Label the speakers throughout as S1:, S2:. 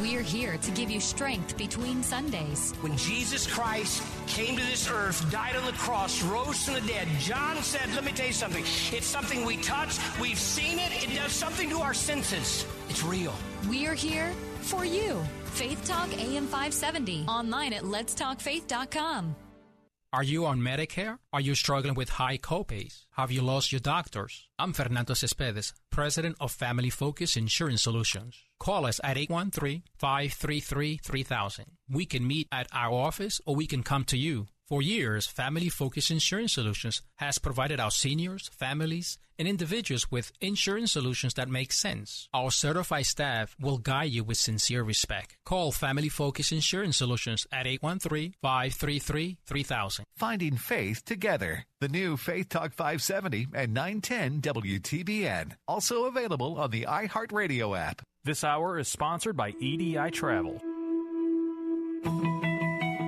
S1: We're here to give you strength between Sundays.
S2: When Jesus Christ came to this earth, died on the cross, rose from the dead, John said, Let me tell you something. It's something we touch, we've seen it, it does something to our senses. It's real.
S1: We're here for you. Faith Talk AM 570. Online at letstalkfaith.com.
S3: Are you on Medicare? Are you struggling with high copays? Have you lost your doctors? I'm Fernando Cespedes, president of Family Focus Insurance Solutions. Call us at 813-533-3000. We can meet at our office or we can come to you. For years, Family Focus Insurance Solutions has provided our seniors, families, and individuals with insurance solutions that make sense. Our certified staff will guide you with sincere respect. Call Family Focus Insurance Solutions at 813-533-3000.
S4: Finding faith together. The new Faith Talk 570 and 910 WTBN. Also available on the iHeartRadio app.
S5: This hour is sponsored by EDI Travel.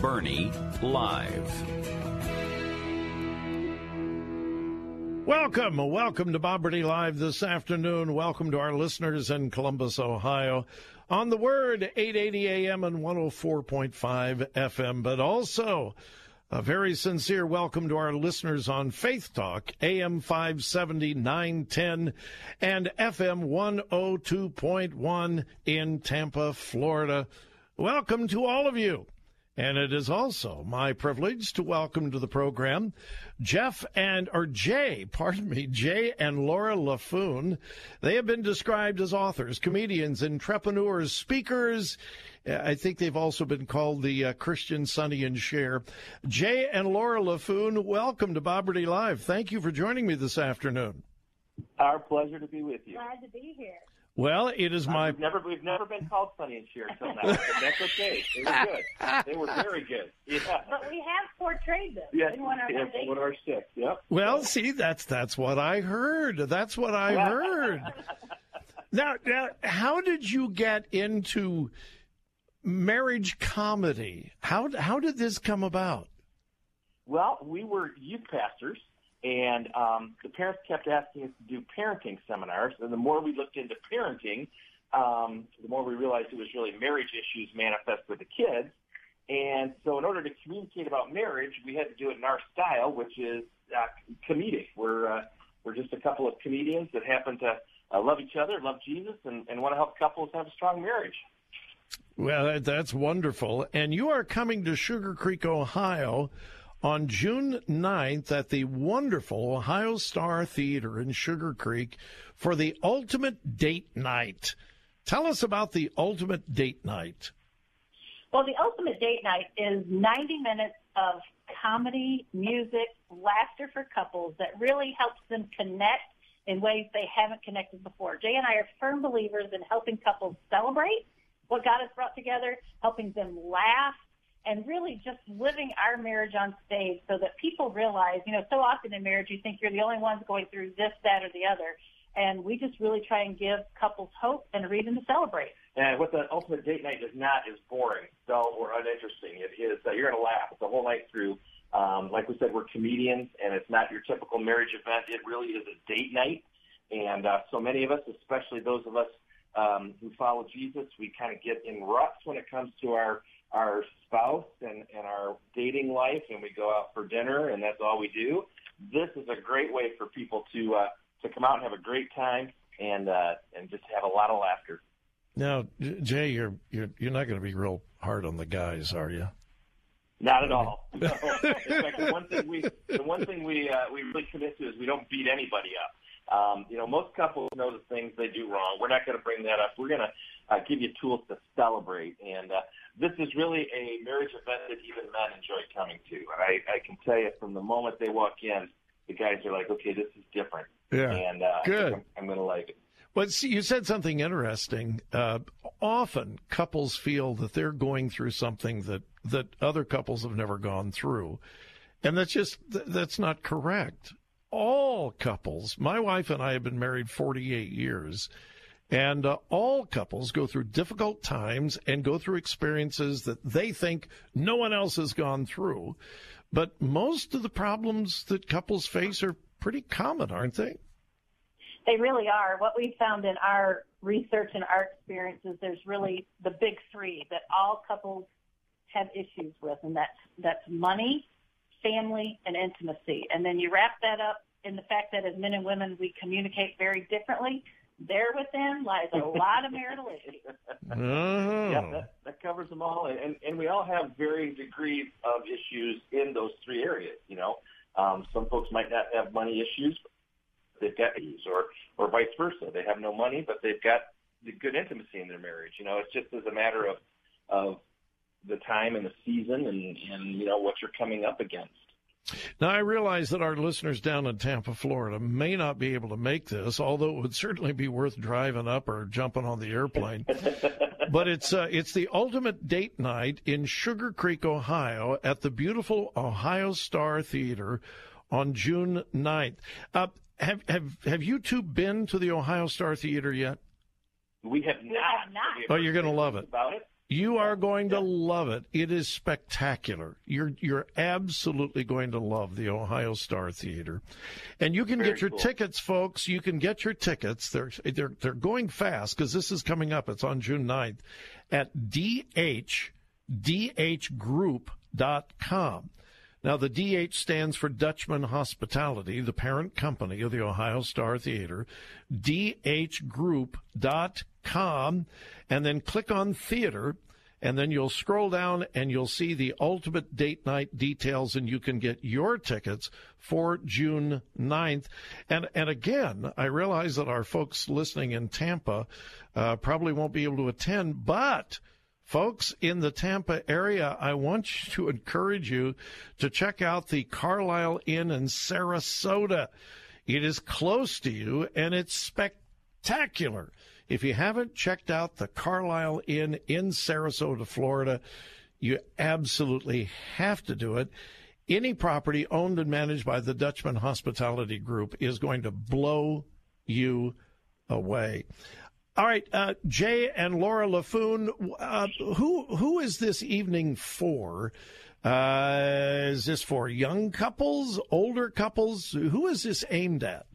S6: Burney Live.
S7: Welcome, welcome to Bob Burney Live this afternoon. Welcome to our listeners in Columbus, Ohio, on the Word 880 AM and 104.5 FM, but also a very sincere welcome to our listeners on Faith Talk, AM 570, 910, and FM 102.1 in Tampa, Florida. Welcome to all of you. And it is also my privilege to welcome to the program Jeff and, or Jay, pardon me, Jay and Laura Laffoon. They have been described as authors, comedians, entrepreneurs, speakers. I think they've also been called the uh, Christian Sonny and Cher. Jay and Laura Laffoon, welcome to Bob Burney Live. Thank you for joining me this afternoon.
S8: Our pleasure to be with you.
S9: Glad to be here.
S7: Well, it is my.
S8: Uh, we've never we've never been called Sonny and Cher until now, but that's okay. They were good. They were very good. Yeah.
S9: But we have portrayed them
S8: Yeah,
S9: in one of our
S8: one our six. Yep.
S7: Well, see, that's that's what I heard. That's what I heard. now, now, how did you get into marriage comedy? How how did this come about?
S8: Well, we were youth pastors, and um, the parents kept asking us to do parenting seminars. And the more we looked into parenting, um, the more we realized it was really marriage issues manifest with the kids. And so, in order to communicate about marriage, we had to do it in our style, which is uh, comedic. We're uh, we're just a couple of comedians that happen to uh, love each other, love Jesus, and, and want to help couples have a strong marriage.
S7: Well, that- that's wonderful. And you are coming to Sugar Creek, Ohio on June 9th at the wonderful Ohio Star Theater in Sugar Creek for the Ultimate Date Night. Tell us about the Ultimate Date Night.
S9: Well, the ultimate date night is 90 minutes of comedy, music, laughter for couples that really helps them connect in ways they haven't connected before. Jay and I are firm believers in helping couples celebrate what God has brought together, helping them laugh, and really just living our marriage on stage so that people realize, you know, so often in marriage you think you're the only ones going through this, that, or the other. And we just really try and give couples hope and a reason to celebrate.
S8: And what the ultimate date night is not is boring, dull, or uninteresting. It is that you're going to laugh the whole night through. Um, like we said, we're comedians, and it's not your typical marriage event. It really is a date night. And uh, so many of us, especially those of us um, who follow Jesus, we kind of get in ruts when it comes to our our spouse and, and our dating life, and we go out for dinner, and that's all we do. This is a great way for people to uh, to come out and have a great time and uh, and just have a lot of laughter.
S7: Now, Jay, you're you're you're not going to be real hard on the guys, are you?
S8: Not at all. No. In fact, the one thing we the one thing we uh, we really commit to is we don't beat anybody up. Um, you know, most couples know the things they do wrong. We're not going to bring that up. We're going to uh, give you tools to celebrate. And uh, this is really a marriage event that even men enjoy coming to. And I, I can tell you from the moment they walk in, the guys are like, okay, this is different.
S7: Yeah.
S8: And uh,
S7: Good.
S8: I'm, I'm going to like it.
S7: But see, you said something interesting. Uh, often couples feel that they're going through something that, that other couples have never gone through. And that's just, that's not correct. All couples, my wife and I have been married 48 years, and uh, all couples go through difficult times and go through experiences that they think no one else has gone through. But most of the problems that couples face are pretty common, aren't they?
S9: They really are. What we found in our research and our experiences, there's really the big three that all couples have issues with, and that's that's money, family, and intimacy. And then you wrap that up in the fact that as men and women we communicate very differently. There within lies a lot of marital issues.
S7: Oh.
S8: Yeah, that, that covers them all, and, and and we all have varying degrees of issues in those three areas. You know, um, some folks might not have money issues, but they've got issues, or or vice versa. They have no money, but they've got the good intimacy in their marriage. You know, it's just as a matter of of the time and the season, and and you know what you're coming up against.
S7: Now, I realize that our listeners down in Tampa, Florida may not be able to make this, although it would certainly be worth driving up or jumping on the airplane. but it's uh, it's the ultimate date night in Sugar Creek, Ohio, at the beautiful Ohio Star Theater on June 9th. Uh, have have have you two been to the Ohio Star Theater yet?
S8: We have not.
S7: Oh, you're going to love it.
S8: About it.
S7: You are going to love it. It is spectacular. You're you're absolutely going to love the Ohio Star Theater, and you can
S8: Very
S7: get your
S8: cool.
S7: tickets, folks. You can get your tickets. They're they're they're going fast because this is coming up. It's on June 9th at dhdhgroup.com. Now, the DH stands for Dutchman Hospitality, the parent company of the Ohio Star Theater. DHgroup.com, and then click on theater, and then you'll scroll down and you'll see the ultimate date night details, and you can get your tickets for June 9th. And, and again, I realize that our folks listening in Tampa uh, probably won't be able to attend, but Folks in the Tampa area, I want to encourage you to check out the Carlisle Inn in Sarasota. It is close to you and it's spectacular. If you haven't checked out the Carlisle Inn in Sarasota, Florida, you absolutely have to do it. Any property owned and managed by the Dutchman Hospitality Group is going to blow you away. All right, uh, Jay and Laura Laffoon, uh, who who is this evening for? Uh, is this for young couples, older couples? Who is this aimed at?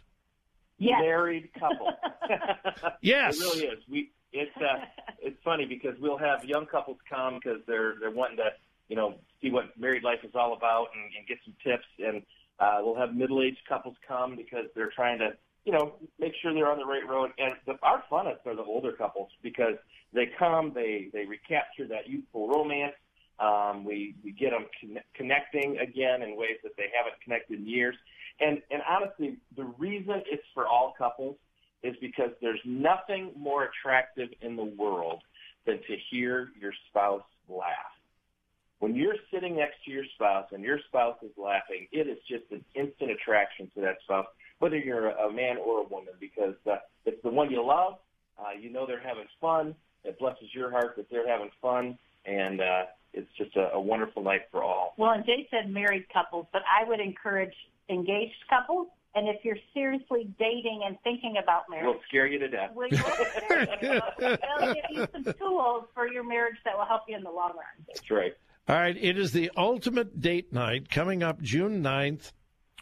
S8: Married couple.
S7: Yes.
S8: it really is. We it's uh, it's funny because we'll have young couples come because they're they're wanting to you know see what married life is all about and, and get some tips, and uh, we'll have middle aged couples come because they're trying to you know make sure they're on the right road. And the, our funnest are the older couples because they come, they they recapture that youthful romance. Um, we we get them con- connecting again in ways that they haven't connected in years. And and honestly, the reason it's for all couples is because there's nothing more attractive in the world than to hear your spouse laugh. When you're sitting next to your spouse and your spouse is laughing, it is just an instant attraction to that spouse. whether you're a man or a woman, because uh, it's the one you love. Uh, you know they're having fun. It blesses your heart that they're having fun, and uh, it's just a, a wonderful night for all.
S9: Well, and Jay said married couples, but I would encourage engaged couples. And if you're seriously dating and thinking about marriage,
S8: we'll scare you to death.
S9: We'll, we'll give you some tools for your marriage that will help you in the long run.
S8: That's right.
S7: All right, it is the ultimate date night coming up June 9th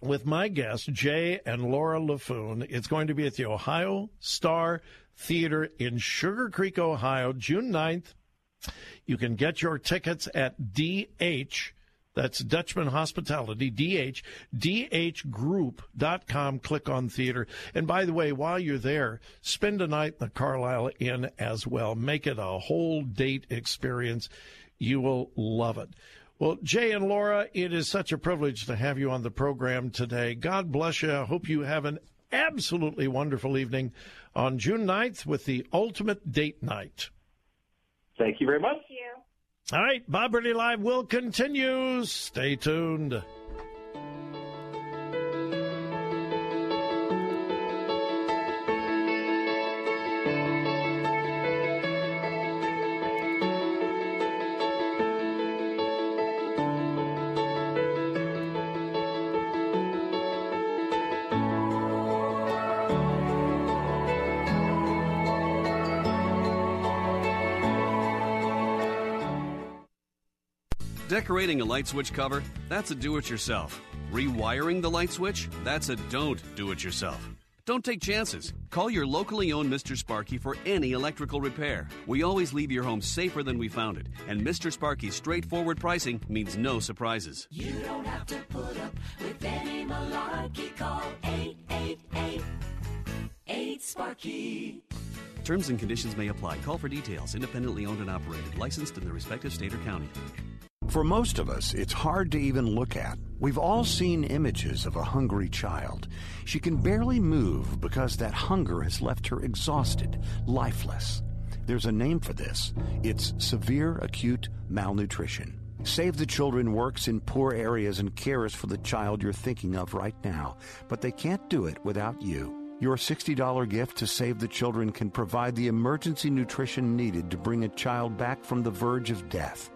S7: with my guests, Jay and Laura Laffoon. It's going to be at the Ohio Star Theater in Sugar Creek, Ohio, June 9th. You can get your tickets at DH. That's Dutchman Hospitality, DH, dhgroup.com. Click on theater. And by the way, while you're there, spend a night in the Carlisle Inn as well. Make it a whole date experience. You will love it. Well, Jay and Laura, it is such a privilege to have you on the program today. God bless you. I hope you have an absolutely wonderful evening on June 9th with the ultimate date night.
S8: Thank you very much.
S9: Thank you.
S7: All right, Bob Live will continue. Stay tuned.
S10: Decorating a light switch cover? That's a do it yourself. Rewiring the light switch? That's a don't do it yourself. Don't take chances. Call your locally owned Mr. Sparky for any electrical repair. We always leave your home safer than we found it, and Mr. Sparky's straightforward pricing means no surprises.
S11: You don't have to put up with any malarkey. Call 888 8 Sparky.
S10: Terms and conditions may apply. Call for details. Independently owned and operated. Licensed in the respective state or county.
S12: For most of us, it's hard to even look at. We've all seen images of a hungry child. She can barely move because that hunger has left her exhausted, lifeless. There's a name for this. It's severe acute malnutrition. Save the Children works in poor areas and cares for the child you're thinking of right now, but they can't do it without you. Your $60 gift to Save the Children can provide the emergency nutrition needed to bring a child back from the verge of death.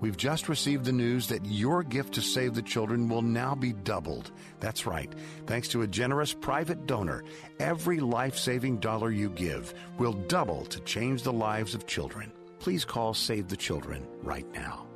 S12: We've just received the news that your gift to Save the Children will now be doubled. That's right. Thanks to a generous private donor, every life saving dollar you give will double to change the lives of children. Please call Save the Children right now.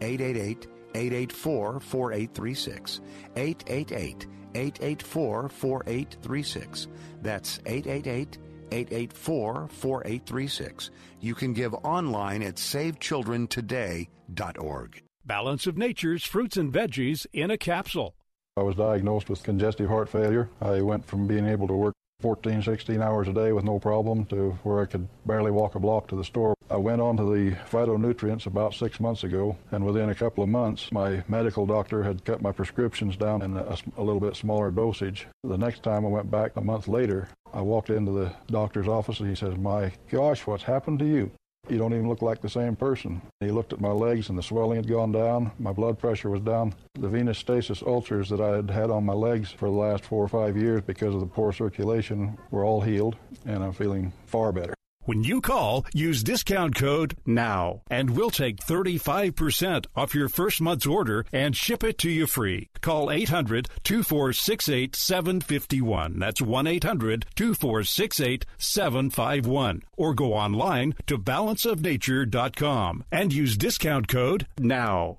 S12: 888 884 4836. 888 884 4836. That's 888 884 4836. You can give online at savechildrentoday.org.
S13: Balance of Nature's fruits and veggies in a capsule.
S14: I was diagnosed with congestive heart failure. I went from being able to work 14, 16 hours a day with no problem to where I could barely walk a block to the store. I went on to the phytonutrients about six months ago, and within a couple of months, my medical doctor had cut my prescriptions down in a, a little bit smaller dosage. The next time I went back a month later, I walked into the doctor's office and he says, My gosh, what's happened to you? You don't even look like the same person. He looked at my legs and the swelling had gone down. My blood pressure was down. The venous stasis ulcers that I had had on my legs for the last four or five years because of the poor circulation were all healed, and I'm feeling far better.
S13: When you call, use discount code NOW, and we'll take 35% off your first month's order and ship it to you free. Call 800 2468 751. That's 1 800 2468 751. Or go online to balanceofnature.com and use discount code NOW.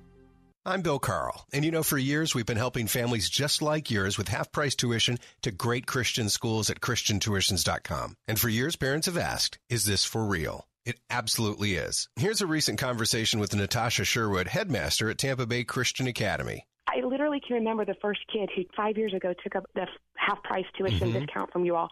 S15: I'm Bill Carl, and you know, for years we've been helping families just like yours with half price tuition to great Christian schools at ChristianTuitions.com. And for years, parents have asked, is this for real? It absolutely is. Here's a recent conversation with Natasha Sherwood, headmaster at Tampa Bay Christian Academy.
S16: I literally can remember the first kid who five years ago took up the half price tuition
S15: Mm-hmm.
S16: discount from you all.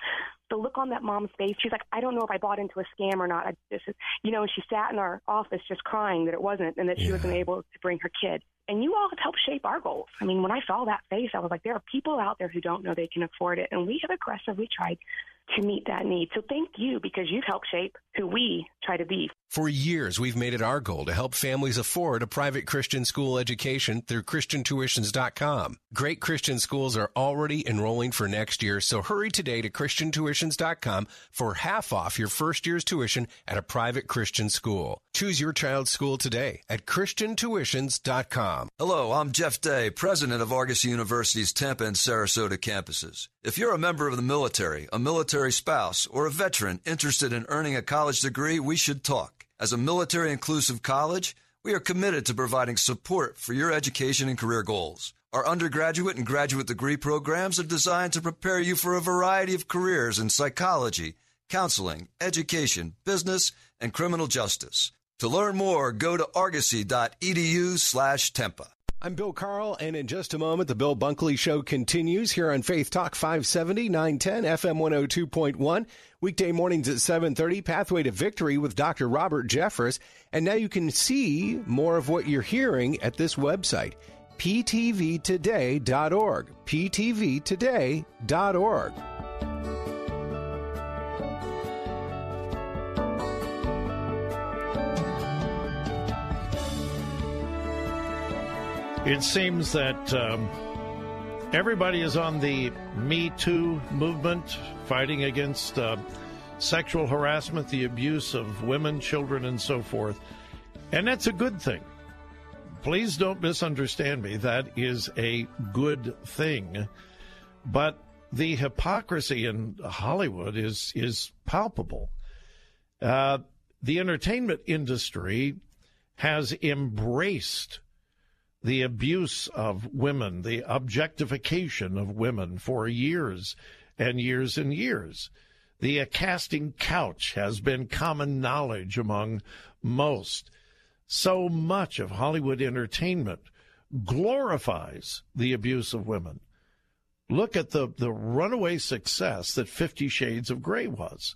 S16: The look on that mom's face, she's like, I don't know if I bought into a scam or not. I just, you know, and she sat in our office just crying that it wasn't and that she wasn't able to bring her kid. And you all have helped shape our goals. I mean, when I saw that face, I was like, there are people out there who don't know they can afford it. And we have aggressively tried to meet that need. So thank you because you've helped shape who we try to be.
S15: For years, we've made it our goal to help families afford a private Christian school education through ChristianTuitions.com. Great Christian schools are already enrolling for next year, so hurry today to ChristianTuitions.com for half off your first year's tuition at a private Christian school. Choose your child's school today at ChristianTuitions.com.
S17: Hello, I'm Jeff Day, president of Argosy University's Tampa and Sarasota campuses. If you're a member of the military, a military spouse, or a veteran interested in earning a college degree, we should talk. As a military inclusive college, we are committed to providing support for your education and career goals. Our undergraduate and graduate degree programs are designed to prepare you for a variety of careers in psychology, counseling, education, business, and criminal justice. To learn more, go to argosy.edu slash Tampa.
S15: I'm Bill Carl, and in just a moment, the Bill Bunkley Show continues here on Faith Talk 570, 910, FM 102.1. Weekday mornings at 7.30, Pathway to Victory with Dr. Robert Jeffress. And now you can see more of what you're hearing at this website, ptvtoday.org. ptvtoday.org.
S7: It seems that um, everybody is on the Me Too movement, fighting against uh, sexual harassment, the abuse of women, children, and so forth. And that's a good thing. Please don't misunderstand me. That is a good thing. But the hypocrisy in Hollywood is, is palpable. Uh, the entertainment industry has embraced the abuse of women, the objectification of women for years and years and years. The casting couch has been common knowledge among most. So much of Hollywood entertainment glorifies the abuse of women. Look at the, the runaway success that Fifty Shades of Grey was.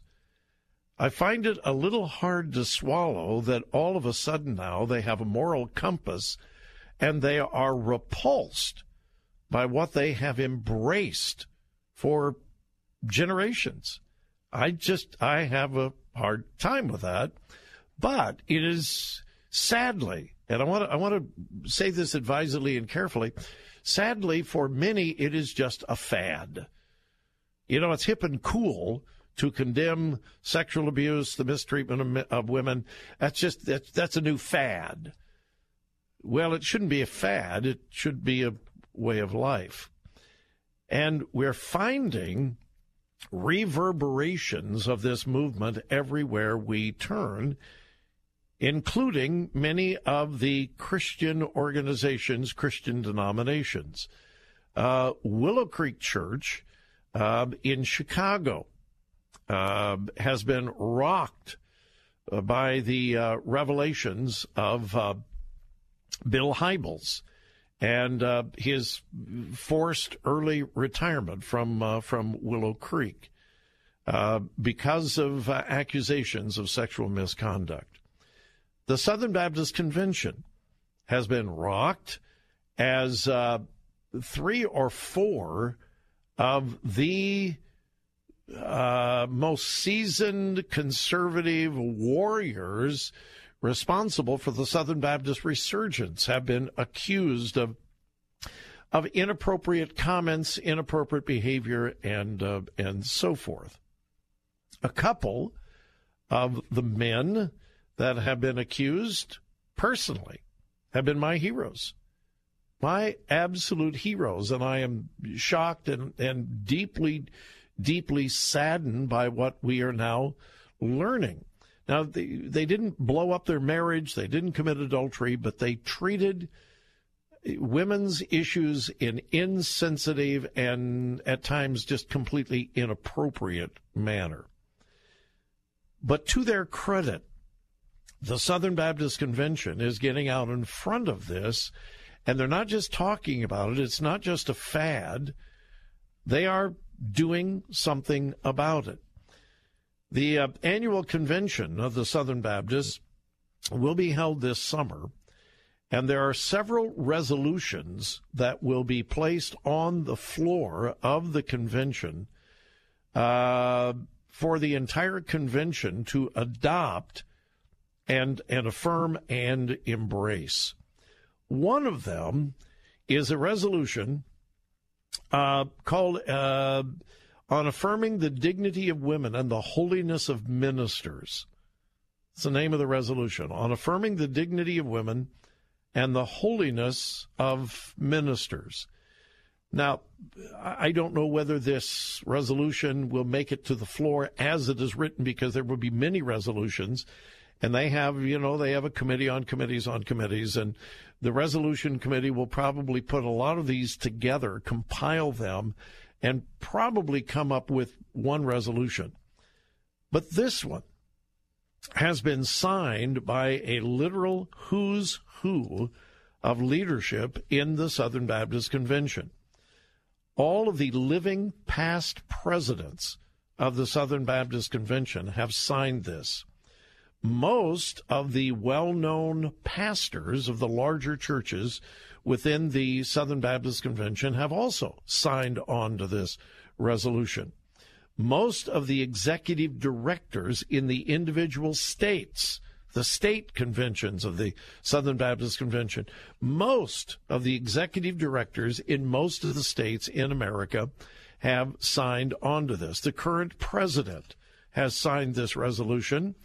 S7: I find it a little hard to swallow that all of a sudden now they have a moral compass and they are repulsed by what they have embraced for generations. I just, I have a hard time with that. But it is sadly, and I want to, I want to say this advisedly and carefully. Sadly, for many, it is just a fad. You know, it's hip and cool to condemn sexual abuse, the mistreatment of, of women. That's just, that's, that's a new fad. Well, it shouldn't be a fad. It should be a way of life. And we're finding reverberations of this movement everywhere we turn, including many of the Christian organizations, Christian denominations. Uh, Willow Creek Church uh, in Chicago uh, has been rocked uh, by the uh, revelations of uh, Bill Hybels and uh, his forced early retirement from uh, from Willow Creek uh, because of uh, accusations of sexual misconduct. The Southern Baptist Convention has been rocked as uh, three or four of the uh, most seasoned conservative warriors responsible for the Southern Baptist resurgence have been accused of of inappropriate comments, inappropriate behavior, and uh, and so forth. A couple of the men that have been accused personally have been my heroes. my absolute heroes, and I am shocked and, and deeply, deeply saddened by what we are now learning. Now, they, they didn't blow up their marriage, they didn't commit adultery, but they treated women's issues in insensitive and at times just completely inappropriate manner. But to their credit, the Southern Baptist Convention is getting out in front of this, and they're not just talking about it, it's not just a fad. They are doing something about it. The uh, annual convention of the Southern Baptists will be held this summer, and there are several resolutions that will be placed on the floor of the convention uh, for the entire convention to adopt and, and affirm and embrace. One of them is a resolution uh, called uh, on affirming the dignity of women and the holiness of ministers. It's the name of the resolution on affirming the dignity of women and the holiness of ministers. Now, I don't know whether this resolution will make it to the floor as it is written because there will be many resolutions and they have, you know, they have a committee on committees on committees and the resolution committee will probably put a lot of these together, compile them and probably come up with one resolution. But this one has been signed by a literal who's who of leadership in the Southern Baptist Convention. All of the living past presidents of the Southern Baptist Convention have signed this. Most of the well known pastors of the larger churches within the Southern Baptist Convention have also signed on to this resolution. Most of the executive directors in the individual states, the state conventions of the Southern Baptist Convention, most of the executive directors in most of the states in America have signed on to this. The current president has signed this resolution,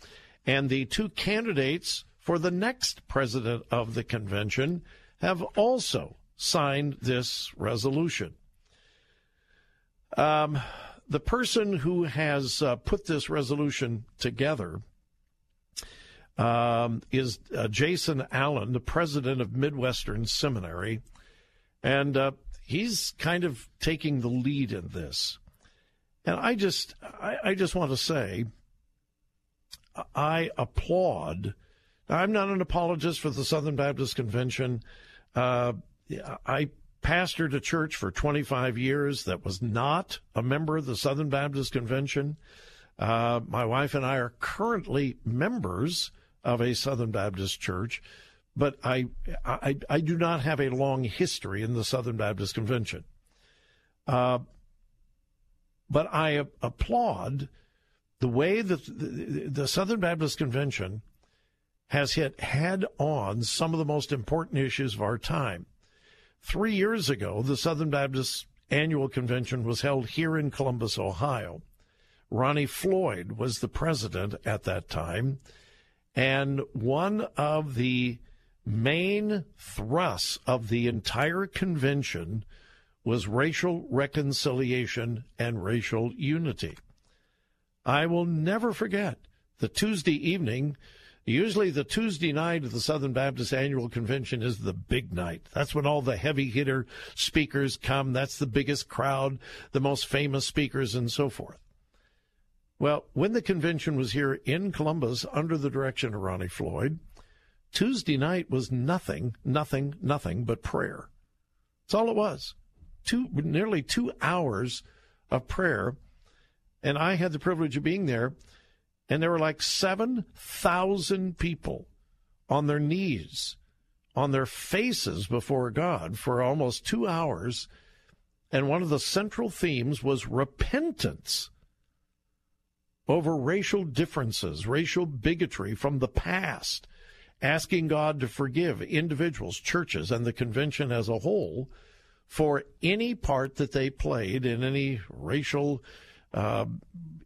S7: and the two candidates for the next president of the convention have also signed this resolution. Um, the person who has uh, put this resolution together um, is uh, Jason Allen, the president of Midwestern Seminary, and uh, he's kind of taking the lead in this. And I just, I, I just want to say, I applaud. I'm not an apologist for the Southern Baptist Convention. Uh, I pastored a church for 25 years that was not a member of the Southern Baptist Convention. Uh, my wife and I are currently members of a Southern Baptist church, but I, I, I do not have a long history in the Southern Baptist Convention. Uh, but I applaud the way that the, the Southern Baptist Convention has hit head on some of the most important issues of our time. Three years ago, the Southern Baptist Annual Convention was held here in Columbus, Ohio. Ronnie Floyd was the president at that time. And one of the main thrusts of the entire convention was racial reconciliation and racial unity. I will never forget the Tuesday evening Usually, the Tuesday night of the Southern Baptist Annual Convention is the big night. That's when all the heavy hitter speakers come. That's the biggest crowd, the most famous speakers, and so forth. Well, when the convention was here in Columbus under the direction of Ronnie Floyd, Tuesday night was nothing, nothing, nothing but prayer. That's all it was. Two, nearly two hours of prayer. And I had the privilege of being there and there were like 7,000 people on their knees, on their faces before God for almost two hours. And one of the central themes was repentance over racial differences, racial bigotry from the past, asking God to forgive individuals, churches, and the convention as a whole for any part that they played in any racial uh,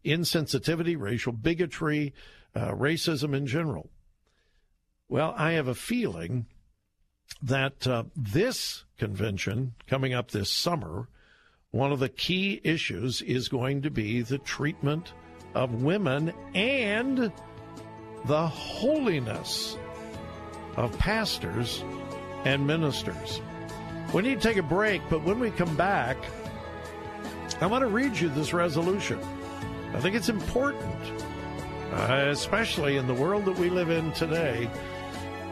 S7: insensitivity, racial bigotry, uh, racism in general. Well, I have a feeling that uh, this convention coming up this summer, one of the key issues is going to be the treatment of women and the holiness of pastors and ministers. We need to take a break, but when we come back, I want to read you this resolution. I think it's important, uh, especially in the world that we live in today.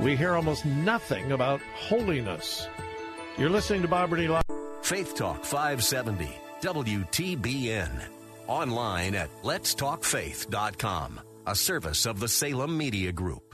S7: We hear almost nothing about holiness. You're listening to Bob Burney Live.
S18: Faith Talk 570, WTBN. Online at letstalkfaith.com, a service of the Salem Media Group.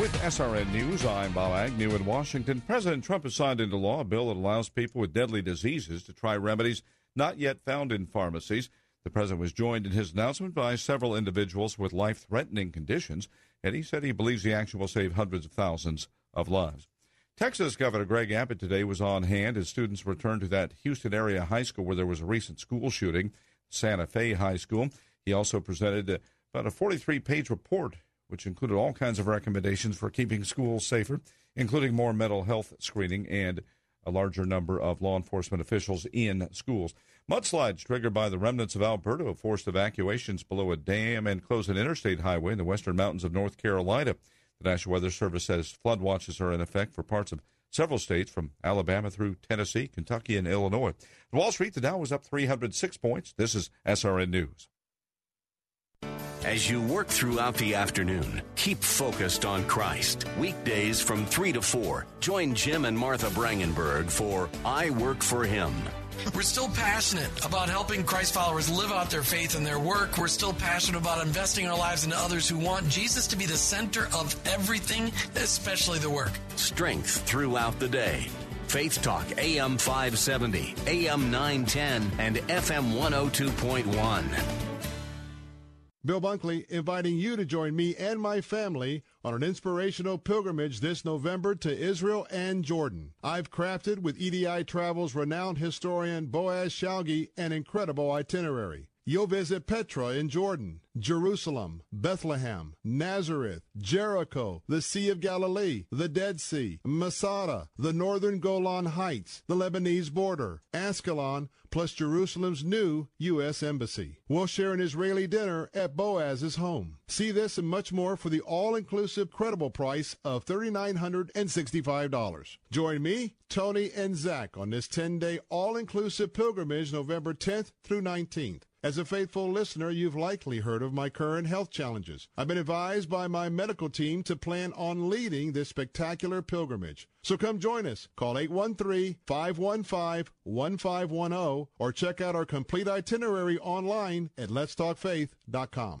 S19: With SRN News, I'm Bob Agnew in Washington. President Trump has signed into law a bill that allows people with deadly diseases to try remedies not yet found in pharmacies. The president was joined in his announcement by several individuals with life threatening conditions, and he said he believes the action will save hundreds of thousands of lives. Texas Governor Greg Abbott today was on hand as students returned to that Houston area high school where there was a recent school shooting, Santa Fe High School. He also presented about a 43 page report, which included all kinds of recommendations for keeping schools safer, including more mental health screening and a larger number of law enforcement officials in schools. Mudslides triggered by the remnants of Alberto forced evacuations below a dam and closed an interstate highway in the western mountains of North Carolina. The National Weather Service says flood watches are in effect for parts of several states from Alabama through Tennessee, Kentucky, and Illinois. Wall Street, the Dow was up 306 points. This is SRN News.
S18: As you work throughout the afternoon, keep focused on Christ. Weekdays from 3 to 4, join Jim and Martha Brangenberg for I Work for Him.
S20: We're still passionate about helping Christ followers live out their faith in their work. We're still passionate about investing our lives into others who want Jesus to be the center of everything, especially the work.
S18: Strength throughout the day. Faith Talk AM 570, AM 910, and FM 102.1.
S21: Bill Bunkley inviting you to join me and my family on an inspirational pilgrimage this November to Israel and Jordan. I've crafted with EDI Travel's renowned historian Boaz Shalgi an incredible itinerary. You'll visit Petra in Jordan, Jerusalem, Bethlehem, Nazareth, Jericho, the Sea of Galilee, the Dead Sea, Masada, the northern Golan Heights, the Lebanese border, Ascalon, plus Jerusalem's new U.S. Embassy. We'll share an Israeli dinner at Boaz's home. See this and much more for the all-inclusive credible price of $3,965. Join me, Tony, and Zach on this 10-day all-inclusive pilgrimage November 10th through 19th. As a faithful listener, you've likely heard of my current health challenges. I've been advised by my medical team to plan on leading this spectacular pilgrimage. So come join us. Call 813-515-1510 or check out our complete itinerary online at letstalkfaith.com.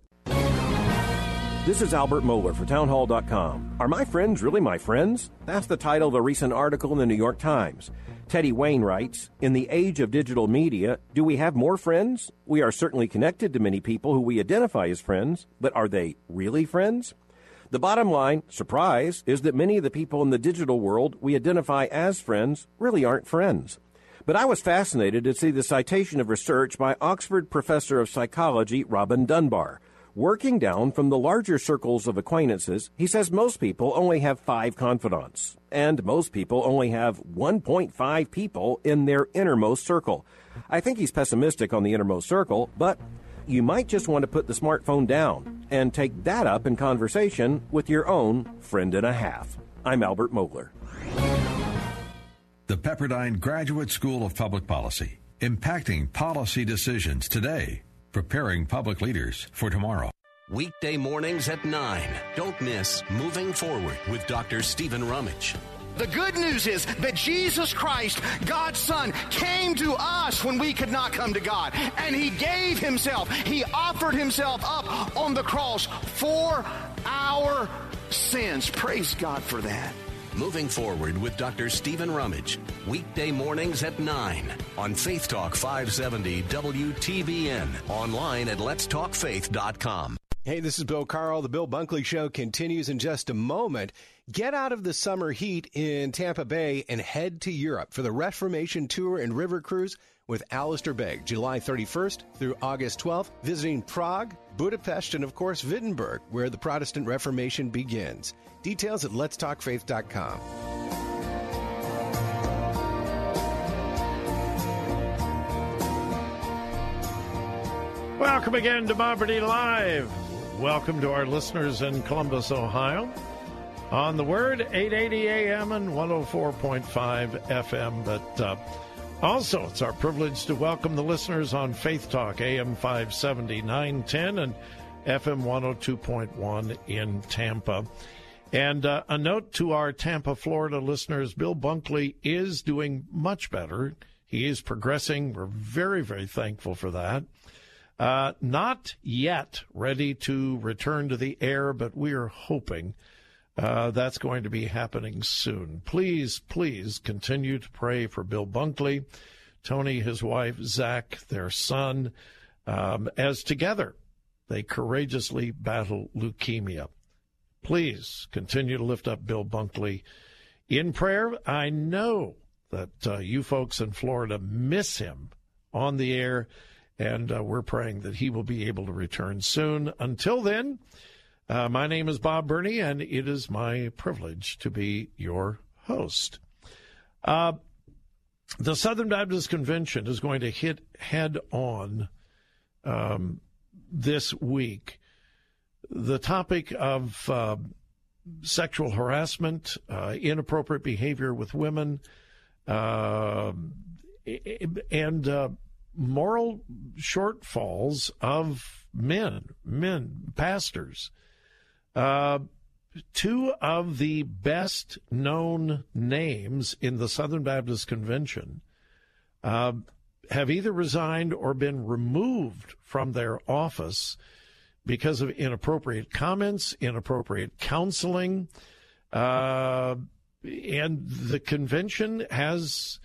S22: This is Albert Mohler for Townhall.com. Are my friends really my friends? That's the title of a recent article in the New York Times. Teddy Wayne writes In the age of digital media, do we have more friends? We are certainly connected to many people who we identify as friends, but are they really friends? The bottom line, surprise, is that many of the people in the digital world we identify as friends really aren't friends. But I was fascinated to see the citation of research by Oxford professor of psychology Robin Dunbar. Working down from the larger circles of acquaintances, he says most people only have five confidants, and most people only have 1.5 people in their innermost circle. I think he's pessimistic on the innermost circle, but you might just want to put the smartphone down and take that up in conversation with your own friend and a half. I'm Albert Mohler.
S23: The Pepperdine Graduate School of Public Policy, impacting policy decisions today, preparing public leaders for tomorrow.
S18: Weekday mornings at 9. Don't miss Moving Forward with Dr. Stephen Rummage.
S24: The good news is that Jesus Christ, God's Son, came to us when we could not come to God. And He gave Himself. He offered Himself up on the cross for our sins. Praise God for that.
S18: Moving Forward with Dr. Stephen Rummage. Weekday mornings at 9 on Faith Talk 570 WTBN. Online at letstalkfaith.com.
S15: Hey, this is Bill Carl. The Bill Bunkley Show continues in just a moment. Get out of the summer heat in Tampa Bay and head to Europe for the Reformation Tour and River Cruise with Alistair Begg, July 31st through August 12th, visiting Prague, Budapest, and of course Wittenberg, where the Protestant Reformation begins. Details at letstalkfaith.com.
S7: Welcome again to Bob Burney Live. Welcome to our listeners in Columbus, Ohio. On the word, 880 AM and 104.5 FM. But uh, also, it's our privilege to welcome the listeners on Faith Talk, AM 570, 910, and FM 102.1 in Tampa. And uh, a note to our Tampa, Florida listeners Bill Bunkley is doing much better. He is progressing. We're very, very thankful for that. Uh, not yet ready to return to the air, but we are hoping uh, that's going to be happening soon. Please, please continue to pray for Bill Bunkley, Tony, his wife, Zach, their son, um, as together they courageously battle leukemia. Please continue to lift up Bill Bunkley in prayer. I know that uh, you folks in Florida miss him on the air and uh, we're praying that he will be able to return soon. Until then, uh, my name is Bob Burney, and it is my privilege to be your host. Uh, the Southern Baptist Convention is going to hit head on um, this week the topic of uh, sexual harassment, uh, inappropriate behavior with women, uh, and moral shortfalls of men, men, pastors. Uh, two of the best known names in the Southern Baptist Convention uh, have either resigned or been removed from their office because of inappropriate comments, inappropriate counseling. Uh, and the convention has,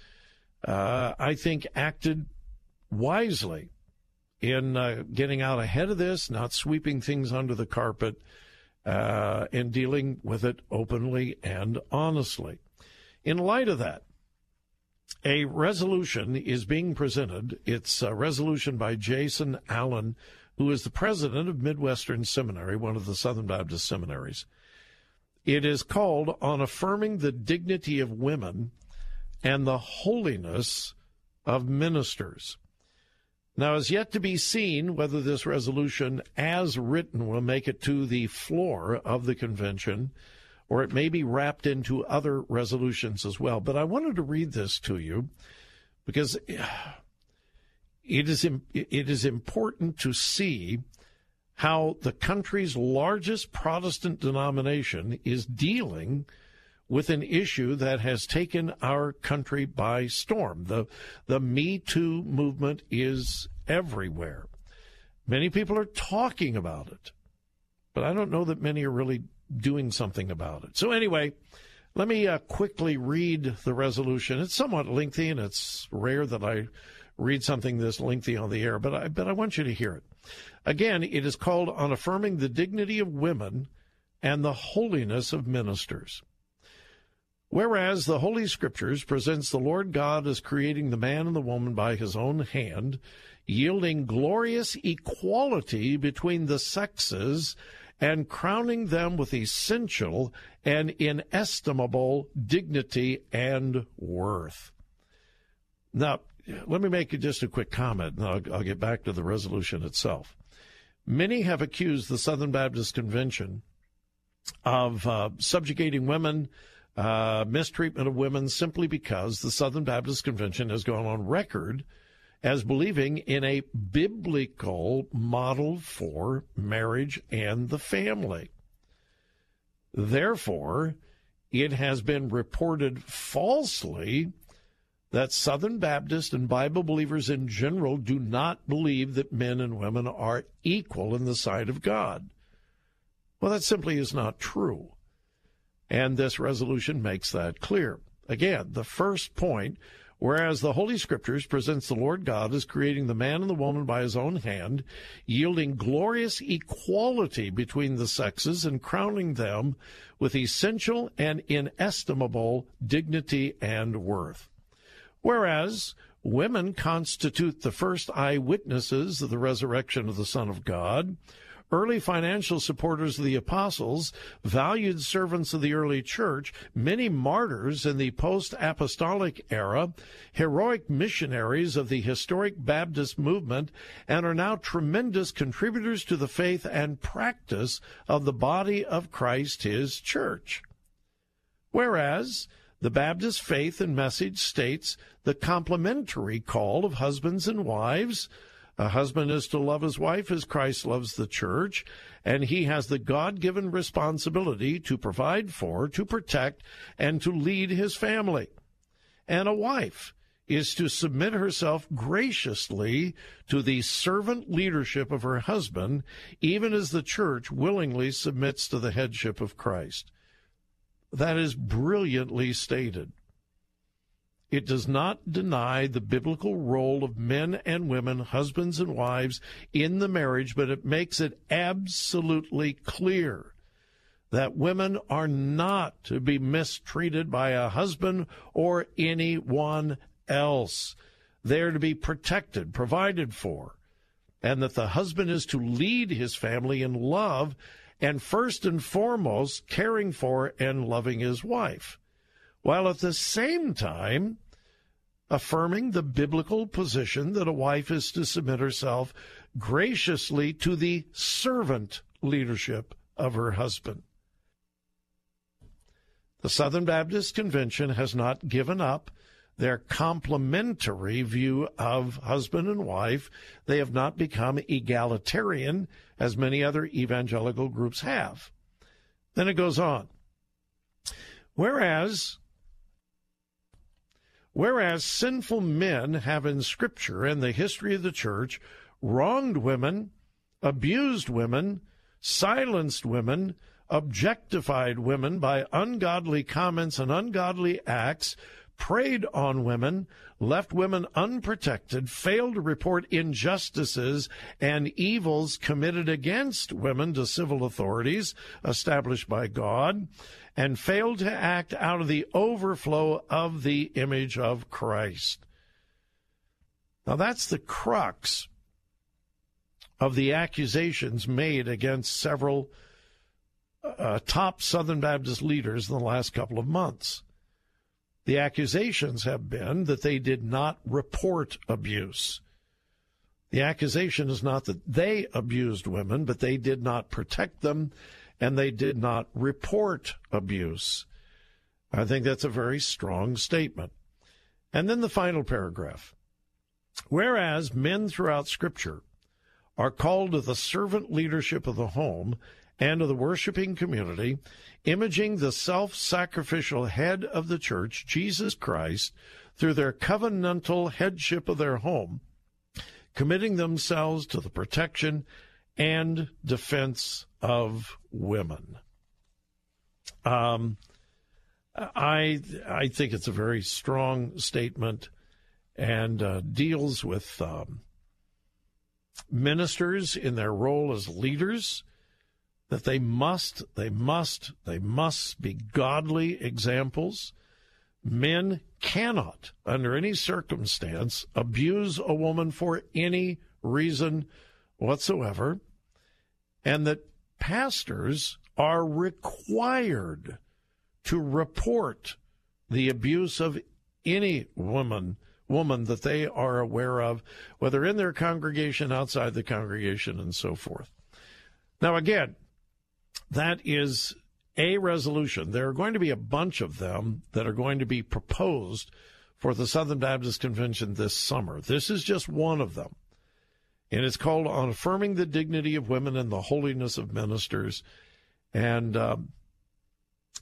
S7: uh, I think, acted wisely in uh, getting out ahead of this, not sweeping things under the carpet, uh, and dealing with it openly and honestly. In light of that, a resolution is being presented. It's a resolution by Jason Allen, who is the president of Midwestern Seminary, one of the Southern Baptist seminaries. It is called On Affirming the Dignity of Women and the Holiness of Ministers. Now, it's yet to be seen whether this resolution, as written, will make it to the floor of the convention, or it may be wrapped into other resolutions as well. But I wanted to read this to you because it is it is important to see how the country's largest Protestant denomination is dealing with an issue that has taken our country by storm. The, the Me Too movement is everywhere. Many people are talking about it, but I don't know that many are really doing something about it. So, anyway, let me uh, quickly read the resolution. It's somewhat lengthy, and it's rare that I read something this lengthy on the air, but I, but I want you to hear it. Again, it is called On Affirming the Dignity of Women and the Holiness of Ministers. Whereas the Holy Scriptures presents the Lord God as creating the man and the woman by his own hand, yielding glorious equality between the sexes and crowning them with essential and inestimable dignity and worth. Now, let me make just a quick comment, and I'll, I'll get back to the resolution itself. Many have accused the Southern Baptist Convention of uh, subjugating women, uh, mistreatment of women, simply because the Southern Baptist Convention has gone on record as believing in a biblical model for marriage and the family. Therefore, it has been reported falsely that Southern Baptists and Bible believers in general do not believe that men and women are equal in the sight of God. Well, that simply is not true. And this resolution makes that clear. Again, the first point Whereas the Holy Scriptures presents the Lord God as creating the man and the woman by his own hand, yielding glorious equality between the sexes and crowning them with essential and inestimable dignity and worth. Whereas women constitute the first eyewitnesses of the resurrection of the Son of God, early financial supporters of the apostles, valued servants of the early church, many martyrs in the post apostolic era, heroic missionaries of the historic Baptist movement, and are now tremendous contributors to the faith and practice of the body of Christ, his church. Whereas, the Baptist faith and message states the complementary call of husbands and wives a husband is to love his wife as Christ loves the church, and he has the God given responsibility to provide for, to protect, and to lead his family. And a wife is to submit herself graciously to the servant leadership of her husband, even as the church willingly submits to the headship of Christ. That is brilliantly stated. It does not deny the biblical role of men and women, husbands and wives, in the marriage, but it makes it absolutely clear that women are not to be mistreated by a husband or anyone else. They're to be protected, provided for, and that the husband is to lead his family in love and first and foremost caring for and loving his wife while at the same time affirming the biblical position that a wife is to submit herself graciously to the servant leadership of her husband. The Southern Baptist Convention has not given up their complementary view of husband and wife. They have not become egalitarian as many other evangelical groups have. Then it goes on. Whereas Whereas sinful men have in Scripture and the history of the church wronged women, abused women, silenced women, objectified women by ungodly comments and ungodly acts, preyed on women, left women unprotected, failed to report injustices and evils committed against women to civil authorities established by God, and failed to act out of the overflow of the image of Christ. Now, that's the crux of the accusations made against several uh, top Southern Baptist leaders in the last couple of months. The accusations have been that they did not report abuse. The accusation is not that they abused women, but they did not protect them and they did not report abuse. I think that's a very strong statement. And then the final paragraph. Whereas men throughout Scripture are called to the servant leadership of the home and of the worshiping community, imaging the self sacrificial head of the church, Jesus Christ, through their covenantal headship of their home, committing themselves to the protection and defense of women. Um, I I think it's a very strong statement and uh, deals with um, ministers in their role as leaders that they must they must they must be godly examples. Men cannot, under any circumstance, abuse a woman for any reason whatsoever, and that pastors are required to report the abuse of any woman woman that they are aware of, whether in their congregation, outside the congregation, and so forth. Now, again, that is a resolution. There are going to be a bunch of them that are going to be proposed for the Southern Baptist Convention this summer. This is just one of them. And it's called On Affirming the Dignity of Women and the Holiness of Ministers. And um,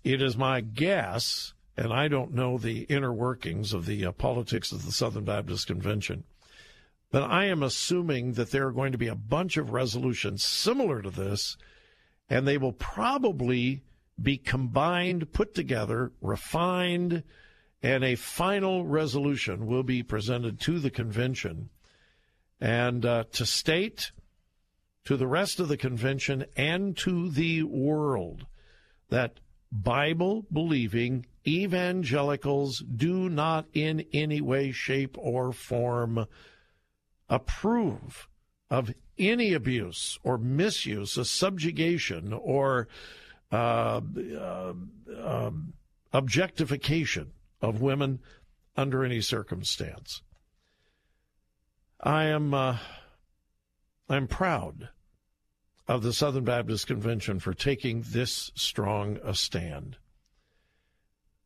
S7: it is my guess, and I don't know the inner workings of the uh, politics of the Southern Baptist Convention, but I am assuming that there are going to be a bunch of resolutions similar to this, and they will probably be combined, put together, refined, and a final resolution will be presented to the convention. And uh, to state to the rest of the convention and to the world that Bible believing evangelicals do not in any way, shape, or form approve of any abuse or misuse, a subjugation or uh, uh, uh, objectification of women under any circumstance. I am uh, I'm proud of the Southern Baptist Convention for taking this strong a stand.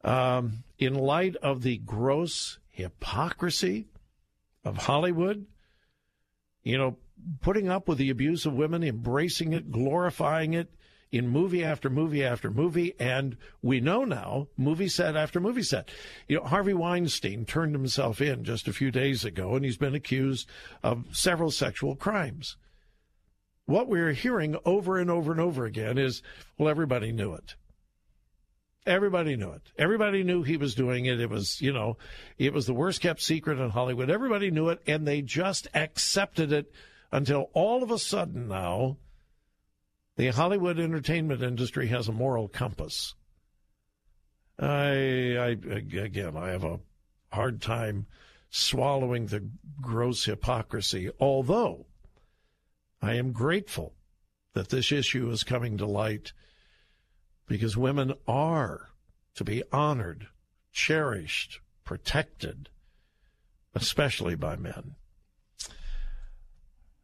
S7: Um, in light of the gross hypocrisy of Hollywood, you know, putting up with the abuse of women, embracing it, glorifying it, in movie after movie after movie, and we know now, movie set after movie set. You know, Harvey Weinstein turned himself in just a few days ago, and he's been accused of several sexual crimes. What we're hearing over and over and over again is, well, everybody knew it. Everybody knew it. Everybody knew he was doing it. It was, you know, it was the worst kept secret in Hollywood. Everybody knew it, and they just accepted it until all of a sudden now the Hollywood entertainment industry has a moral compass. I, I again, I have a hard time swallowing the gross hypocrisy, although I am grateful that this issue is coming to light because women are to be honored, cherished, protected, especially by men.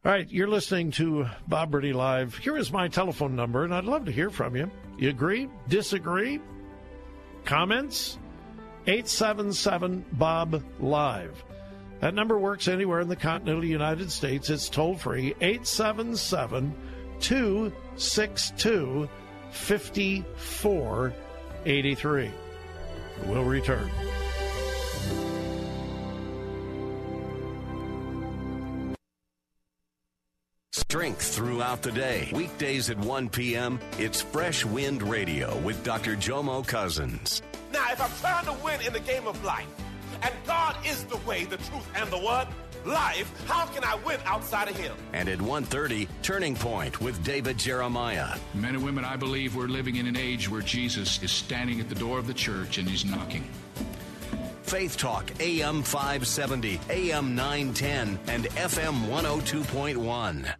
S7: All right, you're listening to Bob Burney Live. Here is my telephone number, and I'd love to hear from you. You agree? Disagree? Comments? 877 Bob Live. That number works anywhere in the continental United States. It's toll free 877 262 5483. We'll return.
S18: Strength throughout the day. Weekdays at 1 p.m., it's Fresh Wind Radio with Dr. Jomo Cousins.
S25: Now, if I'm trying to win in the game of life, and God is the way, the truth, and the what? Life, how can I win outside of Him?
S18: And at 1.30, Turning Point with David Jeremiah.
S26: Men and women, I believe we're living in an age where Jesus is standing at the door of the church and He's knocking.
S18: Faith Talk, AM 570, AM 910, and FM 102.1.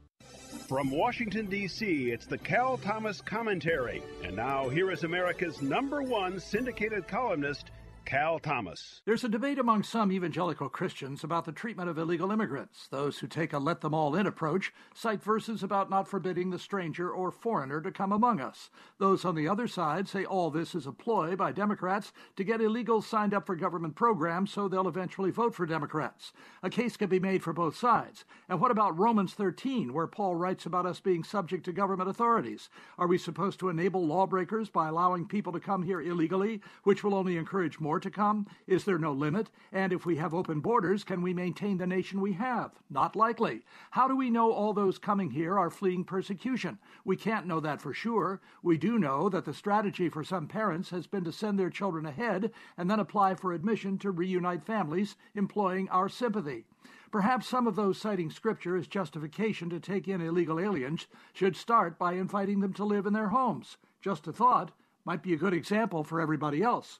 S27: From Washington, D.C., it's the Cal Thomas Commentary. And now, here is America's number one syndicated columnist, Cal Thomas.
S28: There's a debate among some evangelical Christians about the treatment of illegal immigrants. Those who take a let them all in approach cite verses about not forbidding the stranger or foreigner to come among us. Those on the other side say all this is a ploy by Democrats to get illegals signed up for government programs so they'll eventually vote for Democrats. A case can be made for both sides. And what about Romans 13, where Paul writes about us being subject to government authorities? Are we supposed to enable lawbreakers by allowing people to come here illegally, which will only encourage more? More to come? Is there no limit? And if we have open borders, can we maintain the nation we have? Not likely. How do we know all those coming here are fleeing persecution? We can't know that for sure. We do know that the strategy for some parents has been to send their children ahead and then apply for admission to reunite families, employing our sympathy. Perhaps some of those citing Scripture as justification to take in illegal aliens should start by inviting them to live in their homes. Just a thought might be a good example for everybody else.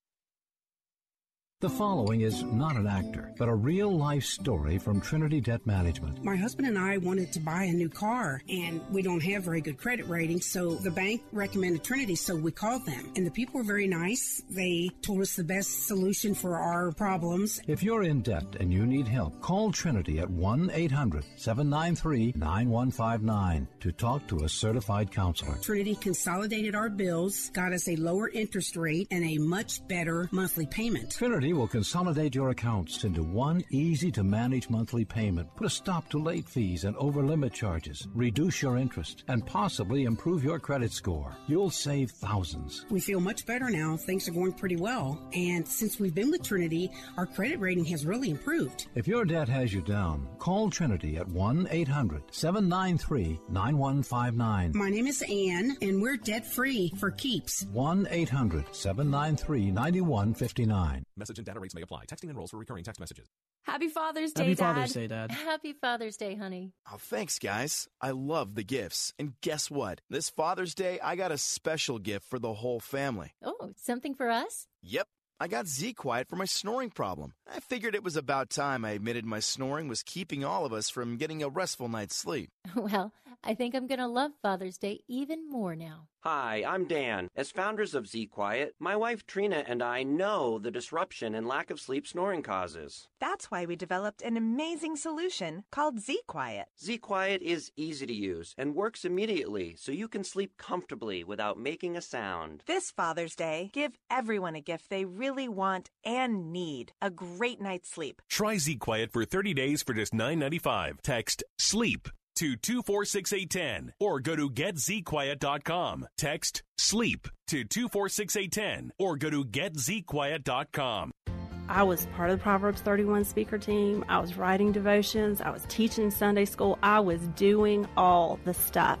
S29: The following is not an actor, but a real life story from Trinity Debt Management.
S30: My husband and I wanted to buy a new car, and we don't have very good credit ratings, so the bank recommended Trinity, so we called them. And the people were very nice. They told us the best solution for our problems.
S29: If you're in debt and you need help, call Trinity at 1 800 793 9159 to talk to a certified counselor.
S30: Trinity consolidated our bills, got us a lower interest rate, and a much better monthly payment.
S29: Trinity will consolidate your accounts into one easy to manage monthly payment, put a stop to late fees and over limit charges, reduce your interest, and possibly improve your credit score. You'll save thousands.
S30: We feel much better now. Things are going pretty well. And since we've been with Trinity, our credit rating has really improved.
S29: If your debt has you down, call Trinity at 1 800 793 9159.
S30: My name is Ann, and we're debt free for keeps.
S29: 1 800 793 9159.
S31: Message and data rates may apply. Texting enrolls for recurring text messages.
S32: Happy Father's Day,
S33: Happy
S32: Dad.
S33: Father's Day, Dad.
S32: Happy Father's Day, honey.
S33: Oh, thanks, guys. I love the gifts. And guess what? This Father's Day, I got a special gift for the whole family.
S32: Oh, something for us?
S33: Yep. I got Z Quiet for my snoring problem. I figured it was about time I admitted my snoring was keeping all of us from getting a restful night's sleep.
S32: Well, I think I'm going to love Father's Day even more now.
S34: Hi, I'm Dan. As founders of Z Quiet, my wife Trina and I know the disruption and lack of sleep snoring causes.
S35: That's why we developed an amazing solution called Z Quiet.
S34: Z Quiet is easy to use and works immediately so you can sleep comfortably without making a sound.
S35: This Father's Day, give everyone a gift they really want and need a great night's sleep.
S36: Try Z Quiet for 30 days for just $9.95. Text SLEEP to 246810 or go to getzquiet.com. Text SLEEP to 246810 or go to getzquiet.com.
S37: I was part of the Proverbs 31 speaker team. I was writing devotions. I was teaching Sunday school. I was doing all the stuff.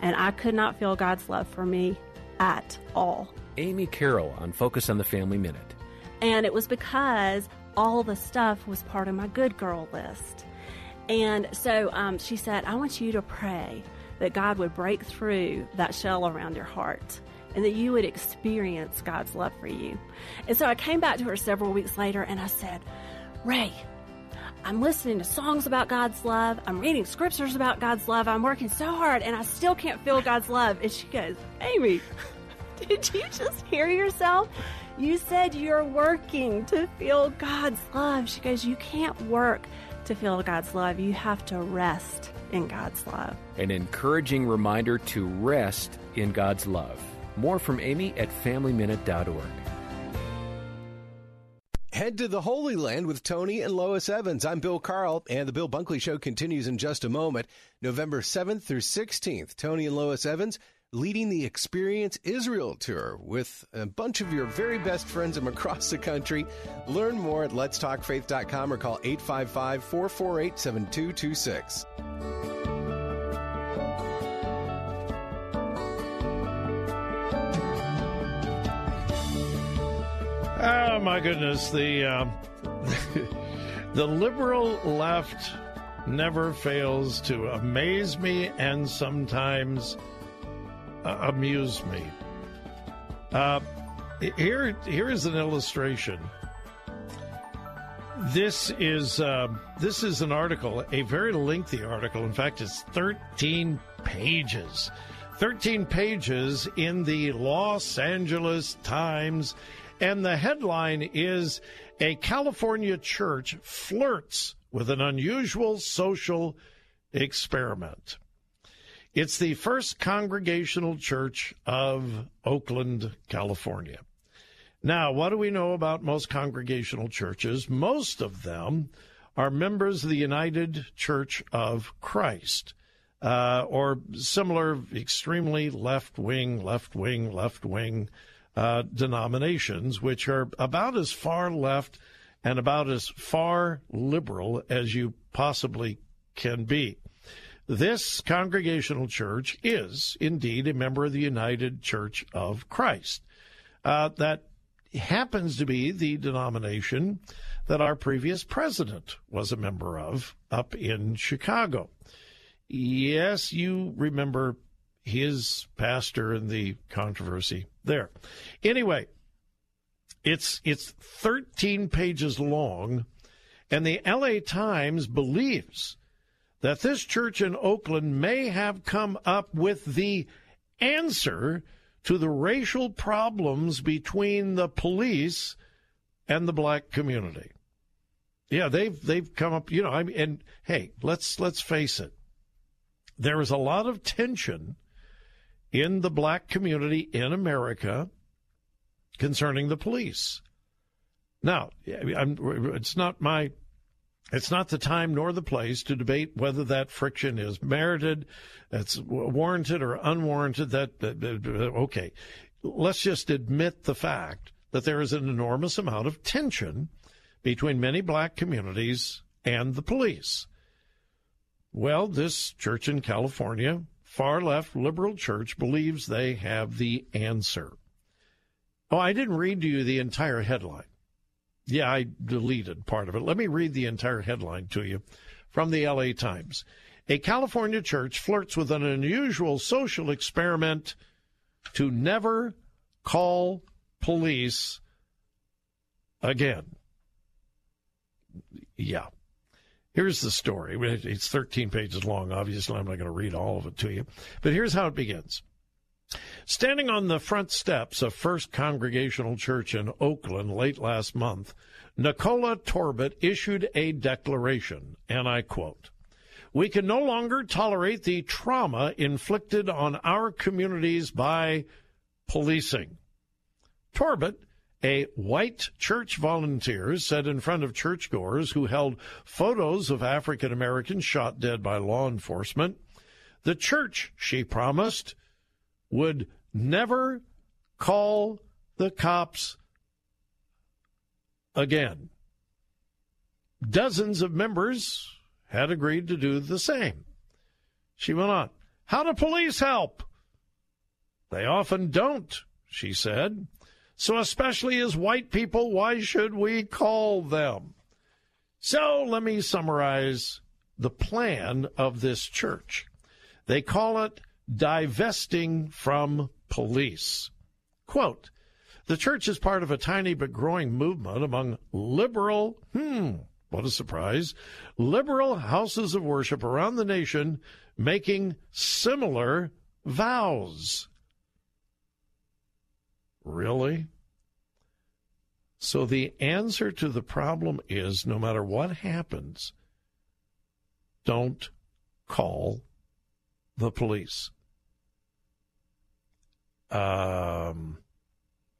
S37: And I could not feel God's love for me at all.
S38: Amy Carroll on Focus on the Family Minute.
S37: And it was because all the stuff was part of my good girl list. And so um, she said, I want you to pray that God would break through that shell around your heart and that you would experience God's love for you. And so I came back to her several weeks later and I said, Ray, I'm listening to songs about God's love. I'm reading scriptures about God's love. I'm working so hard and I still can't feel God's love. And she goes, Amy, did you just hear yourself? You said you're working to feel God's love. She goes, You can't work to feel God's love. You have to rest in God's love.
S38: An encouraging reminder to rest in God's love. More from Amy at FamilyMinute.org.
S15: Head to the Holy Land with Tony and Lois Evans. I'm Bill Carl, and the Bill Bunkley Show continues in just a moment. November 7th through 16th, Tony and Lois Evans leading the Experience Israel tour with a bunch of your very best friends from across the country. Learn more at letstalkfaith.com or call 855 448 7226.
S7: Oh my goodness, the uh, the liberal left never fails to amaze me and sometimes uh, amuse me. Uh, here, here is an illustration. This is uh, this is an article, a very lengthy article. In fact, it's thirteen pages. 13 pages in the Los Angeles Times. And the headline is A California Church Flirts with an Unusual Social Experiment. It's the First Congregational Church of Oakland, California. Now, what do we know about most congregational churches? Most of them are members of the United Church of Christ. Uh, or similar extremely left wing, left wing, left wing uh, denominations, which are about as far left and about as far liberal as you possibly can be. This congregational church is indeed a member of the United Church of Christ. Uh, that happens to be the denomination that our previous president was a member of up in Chicago. Yes, you remember his pastor and the controversy there. Anyway, it's it's 13 pages long and the LA Times believes that this church in Oakland may have come up with the answer to the racial problems between the police and the black community. Yeah, they've they've come up, you know, I mean, and hey, let's let's face it. There is a lot of tension in the black community in America concerning the police. Now, it's not my it's not the time nor the place to debate whether that friction is merited, it's warranted or unwarranted. That, that, okay, let's just admit the fact that there is an enormous amount of tension between many black communities and the police. Well, this church in California, far left liberal church, believes they have the answer. Oh, I didn't read to you the entire headline. Yeah, I deleted part of it. Let me read the entire headline to you from the LA Times. A California church flirts with an unusual social experiment to never call police again. Yeah. Here's the story. It's 13 pages long. Obviously, I'm not going to read all of it to you. But here's how it begins. Standing on the front steps of First Congregational Church in Oakland late last month, Nicola Torbett issued a declaration, and I quote, We can no longer tolerate the trauma inflicted on our communities by policing. Torbett, a white church volunteer, said in front of churchgoers who held photos of African Americans shot dead by law enforcement, the church, she promised, would never call the cops again. Dozens of members had agreed to do the same. She went on, How do police help? They often don't, she said. So, especially as white people, why should we call them? So, let me summarize the plan of this church. They call it divesting from police. Quote, the church is part of a tiny but growing movement among liberal, hmm, what a surprise, liberal houses of worship around the nation making similar vows. Really? So the answer to the problem is no matter what happens, don't call the police. Um,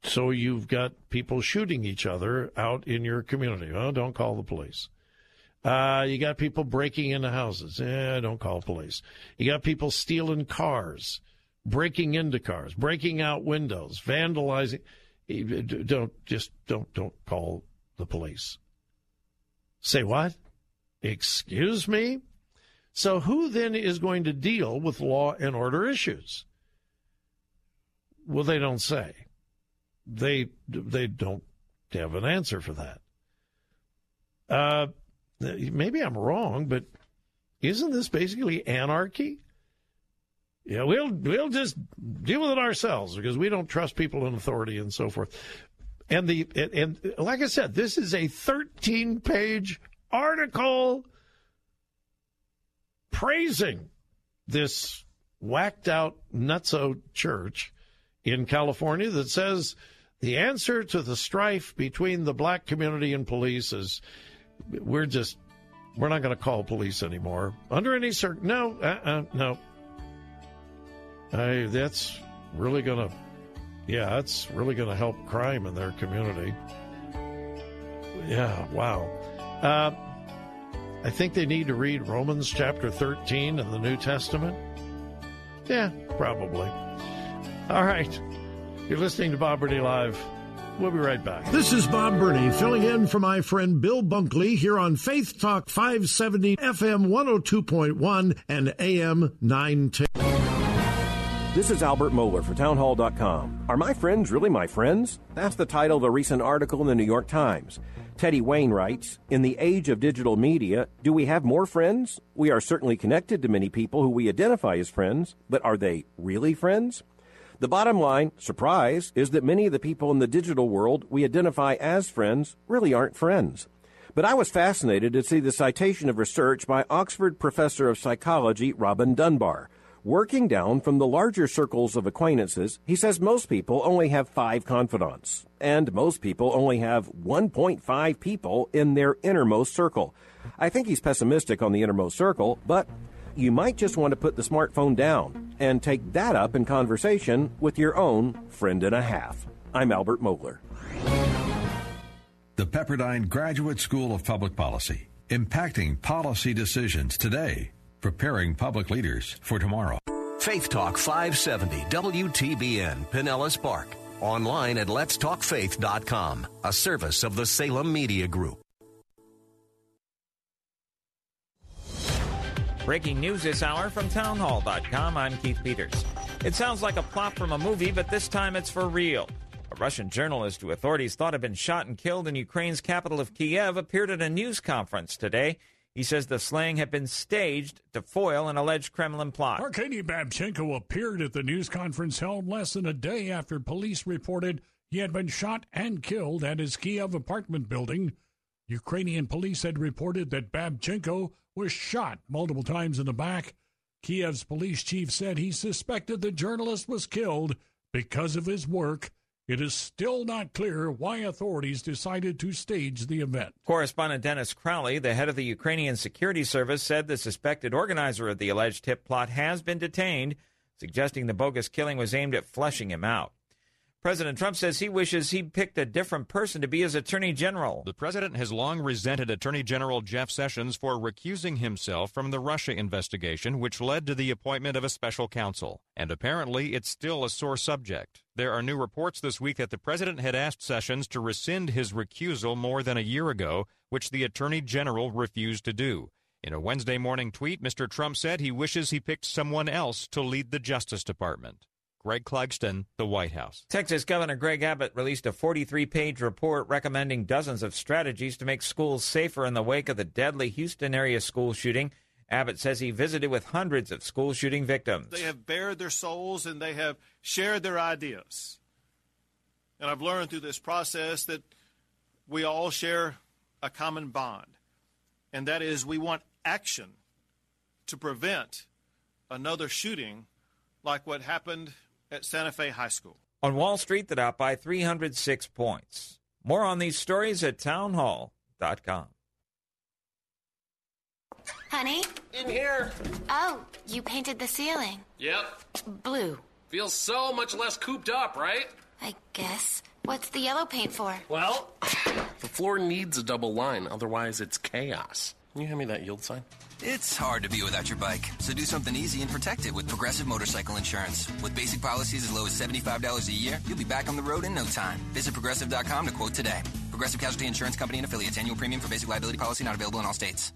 S7: so you've got people shooting each other out in your community. Well, don't call the police. Uh, you got people breaking into houses. Eh, don't call police. You got people stealing cars, breaking into cars, breaking out windows, vandalizing. Don't just don't don't call the police. Say what? Excuse me? So, who then is going to deal with law and order issues? Well, they don't say. They they don't have an answer for that. Uh, maybe I'm wrong, but isn't this basically anarchy? Yeah, we'll we'll just deal with it ourselves because we don't trust people in authority and so forth. And the and, and like I said, this is a 13 page article praising this whacked out nutso church in California that says the answer to the strife between the black community and police is we're just we're not going to call police anymore under any circ no uh-uh, no I, that's really going to yeah that's really going to help crime in their community yeah wow uh, I think they need to read Romans chapter 13 in the New Testament. Yeah, probably. All right. You're listening to Bob Burney Live. We'll be right back.
S39: This is Bob Burney filling in for my friend Bill Bunkley here on Faith Talk 570 FM 102.1 and AM 910.
S22: This is Albert Mohler for Townhall.com. Are my friends really my friends? That's the title of a recent article in the New York Times. Teddy Wayne writes In the age of digital media, do we have more friends? We are certainly connected to many people who we identify as friends, but are they really friends? The bottom line, surprise, is that many of the people in the digital world we identify as friends really aren't friends. But I was fascinated to see the citation of research by Oxford professor of psychology Robin Dunbar. Working down from the larger circles of acquaintances, he says most people only have five confidants, and most people only have 1.5 people in their innermost circle. I think he's pessimistic on the innermost circle, but you might just want to put the smartphone down and take that up in conversation with your own friend and a half. I'm Albert Mohler.
S23: The Pepperdine Graduate School of Public Policy, impacting policy decisions today preparing public leaders for tomorrow.
S18: Faith Talk 570 WTBN Pinellas Park. Online at letstalkfaith.com, a service of the Salem Media Group.
S40: Breaking news this hour from townhall.com. I'm Keith Peters. It sounds like a plot from a movie, but this time it's for real. A Russian journalist who authorities thought had been shot and killed in Ukraine's capital of Kiev appeared at a news conference today. He says the slaying had been staged to foil an alleged Kremlin plot.
S41: Arkady Babchenko appeared at the news conference held less than a day after police reported he had been shot and killed at his Kiev apartment building. Ukrainian police had reported that Babchenko was shot multiple times in the back. Kiev's police chief said he suspected the journalist was killed because of his work it is still not clear why authorities decided to stage the event.
S40: Correspondent Dennis Crowley, the head of the Ukrainian Security Service, said the suspected organizer of the alleged hip plot has been detained, suggesting the bogus killing was aimed at fleshing him out. President Trump says he wishes he'd picked a different person to be his attorney general.
S42: The president has long resented Attorney General Jeff Sessions for recusing himself from the Russia investigation, which led to the appointment of a special counsel. And apparently, it's still a sore subject. There are new reports this week that the president had asked Sessions to rescind his recusal more than a year ago, which the attorney general refused to do. In a Wednesday morning tweet, Mr. Trump said he wishes he picked someone else to lead the Justice Department. Greg Clugston, The White House.
S40: Texas Governor Greg Abbott released a 43 page report recommending dozens of strategies to make schools safer in the wake of the deadly Houston area school shooting. Abbott says he visited with hundreds of school shooting victims.
S43: They have bared their souls and they have shared their ideas. And I've learned through this process that we all share a common bond, and that is we want action to prevent another shooting like what happened at Santa Fe High School.
S40: On Wall Street, the Dow by 306 points. More on these stories at townhall.com.
S44: Honey?
S45: In here.
S44: Oh, you painted the ceiling.
S45: Yep.
S44: Blue.
S45: Feels so much less cooped up, right?
S44: I guess. What's the yellow paint for?
S45: Well, the floor needs a double line, otherwise, it's chaos. Can you hand me that yield sign?
S46: It's hard to be without your bike, so do something easy and protect it with Progressive Motorcycle Insurance. With basic policies as low as $75 a year, you'll be back on the road in no time. Visit progressive.com to quote today. Progressive Casualty Insurance Company and affiliates. Annual premium for basic liability policy not available in all states.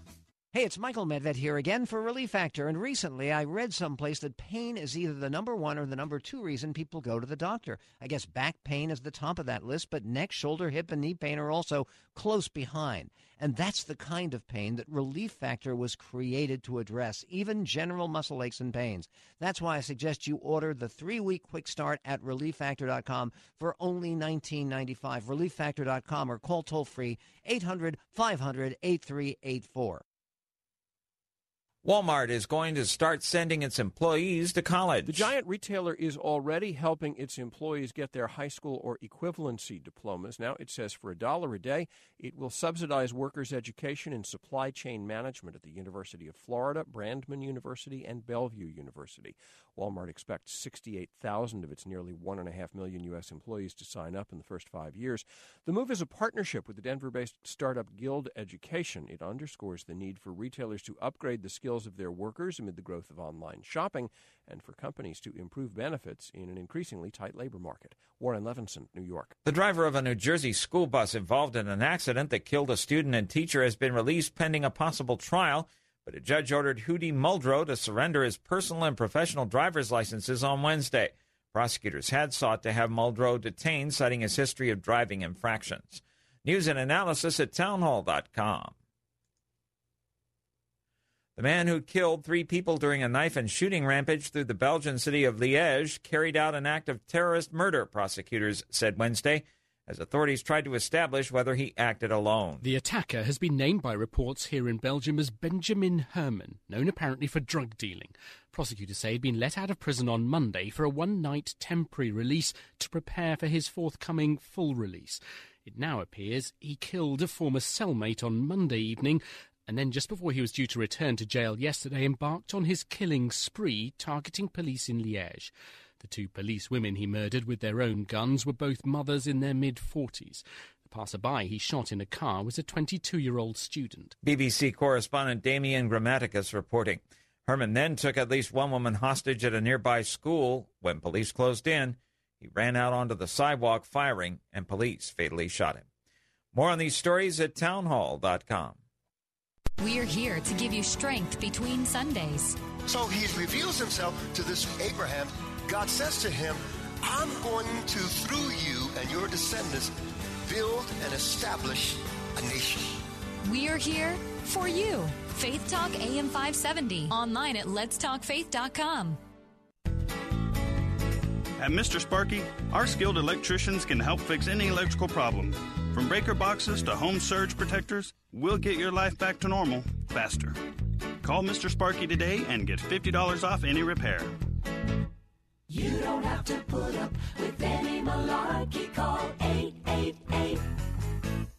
S47: Hey, it's Michael Medved here again for Relief Factor. And recently I read someplace that pain is either the number one or the number two reason people go to the doctor. I guess back pain is the top of that list, but neck, shoulder, hip, and knee pain are also close behind. And that's the kind of pain that Relief Factor was created to address, even general muscle aches and pains. That's why I suggest you order the three week quick start at relieffactor.com for only $19.95. Relieffactor.com or call toll free 800 500 8384.
S40: Walmart is going to start sending its employees to college.
S29: The giant retailer is already helping its employees get their high school or equivalency diplomas. Now it says for a dollar a day, it will subsidize workers' education in supply chain management at the University of Florida, Brandman University, and Bellevue University. Walmart expects 68,000 of its nearly 1.5 million U.S. employees to sign up in the first five years. The move is a partnership with the Denver based startup Guild Education. It underscores the need for retailers to upgrade the skills of their workers amid the growth of online shopping and for companies to improve benefits in an increasingly tight labor market. Warren Levinson, New York.
S40: The driver of a New Jersey school bus involved in an accident that killed a student and teacher has been released pending a possible trial, but a judge ordered Hudy Muldrow to surrender his personal and professional driver's licenses on Wednesday. Prosecutors had sought to have Muldrow detained, citing his history of driving infractions. News and analysis at townhall.com. The man who killed three people during a knife and shooting rampage through the Belgian city of Liège carried out an act of terrorist murder, prosecutors said Wednesday, as authorities tried to establish whether he acted alone.
S3: The attacker has been named by reports here in Belgium as Benjamin Herman, known apparently for drug dealing. Prosecutors say he'd been let out of prison on Monday for a one night temporary release to prepare for his forthcoming full release. It now appears he killed a former cellmate on Monday evening and then just before he was due to return to jail yesterday, embarked on his killing spree targeting police in Liège. The two police women he murdered with their own guns were both mothers in their mid 40s. The passerby he shot in a car was a 22 year old student.
S40: BBC correspondent Damian Grammaticus reporting. Herman then took at least one woman hostage at a nearby school. When police closed in, he ran out onto the sidewalk firing, and police fatally shot him. More on these stories at townhall.com.
S48: We're here to give you strength between Sundays.
S49: So he reveals himself to this Abraham. God says to him, I'm going to, through you and your descendants, build and establish a nation.
S48: We're here for you. Faith Talk AM 570. Online at letstalkfaith.com.
S50: At Mr. Sparky, our skilled electricians can help fix any electrical problem. From breaker boxes to home surge protectors, we'll get your life back to normal faster. Call Mr. Sparky today and get $50 off any repair.
S51: You don't have to put up with any malarkey. Call 888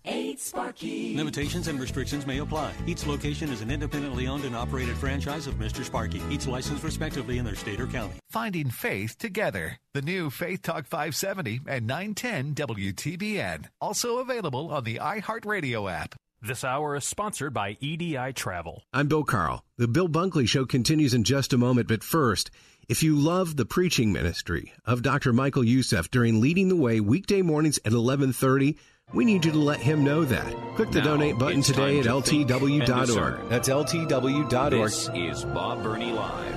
S51: 8 Sparky.
S52: Limitations and restrictions may apply. Each location is an independently owned and operated franchise of Mr. Sparky, each licensed respectively in their state or county.
S53: Finding faith together. The new Faith Talk 570 and 910 WTBN. Also available on the iHeartRadio app.
S36: This hour is sponsored by EDI Travel.
S15: I'm Bill Carl. The Bill Bunkley Show continues in just a moment, but first, if you love the preaching ministry of Dr. Michael Youssef during Leading the Way weekday mornings at 1130, we need you to let him know that. Click the
S6: now,
S15: donate button today at
S6: to
S15: ltw.org. That's ltw.org.
S6: This is Bob Burney Live.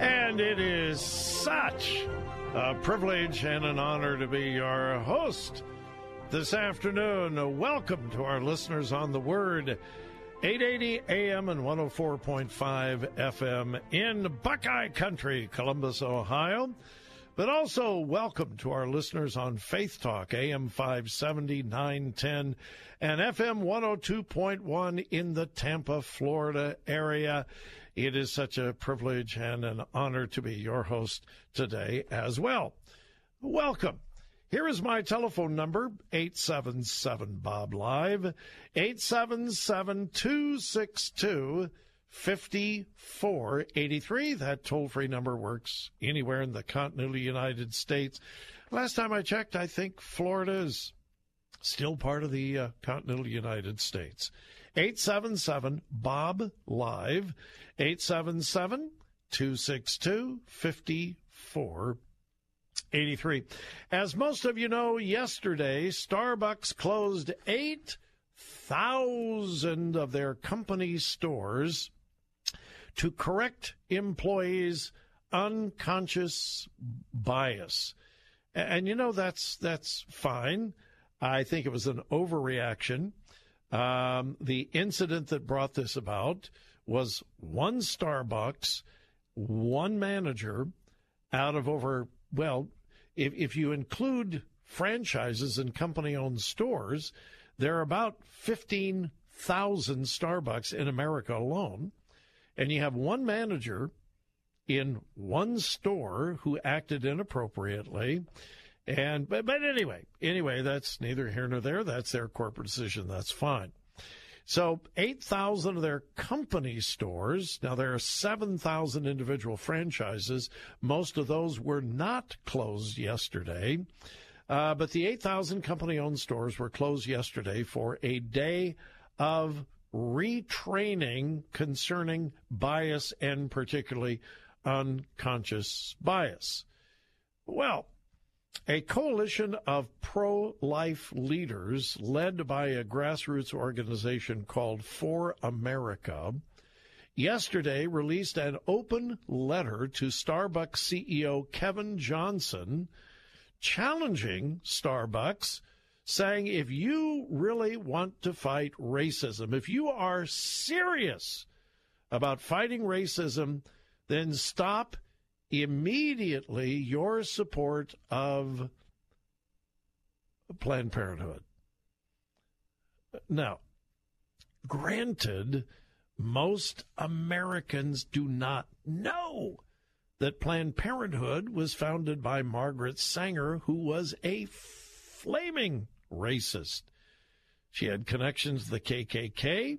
S7: And it is such a privilege and an honor to be your host this afternoon. Welcome to our listeners on the Word, 880 AM and 104.5 FM in Buckeye Country, Columbus, Ohio. But also welcome to our listeners on Faith Talk, AM 570, 910, and FM 102.1 in the Tampa, Florida area. It is such a privilege and an honor to be your host today as well. Welcome. Here is my telephone number, 877 Bob Live, 877 262 5483. That toll free number works anywhere in the continental United States. Last time I checked, I think Florida is still part of the uh, continental United States. 877 Bob Live, 877 262 5483. As most of you know, yesterday Starbucks closed 8,000 of their company stores to correct employees' unconscious bias. And you know that's that's fine. I think it was an overreaction. Um, the incident that brought this about was one Starbucks, one manager out of over, well, if, if you include franchises and company owned stores, there are about 15,000 Starbucks in America alone. And you have one manager in one store who acted inappropriately. And but, but anyway, anyway, that's neither here nor there. That's their corporate decision. That's fine. So 8,000 of their company stores. Now there are 7,000 individual franchises. Most of those were not closed yesterday. Uh, but the 8,000 company owned stores were closed yesterday for a day of retraining concerning bias and particularly unconscious bias. Well, a coalition of pro life leaders led by a grassroots organization called For America yesterday released an open letter to Starbucks CEO Kevin Johnson challenging Starbucks, saying if you really want to fight racism, if you are serious about fighting racism, then stop immediately your support of Planned Parenthood. Now, granted, most Americans do not know that Planned Parenthood was founded by Margaret Sanger, who was a flaming racist. She had connections to the KKK.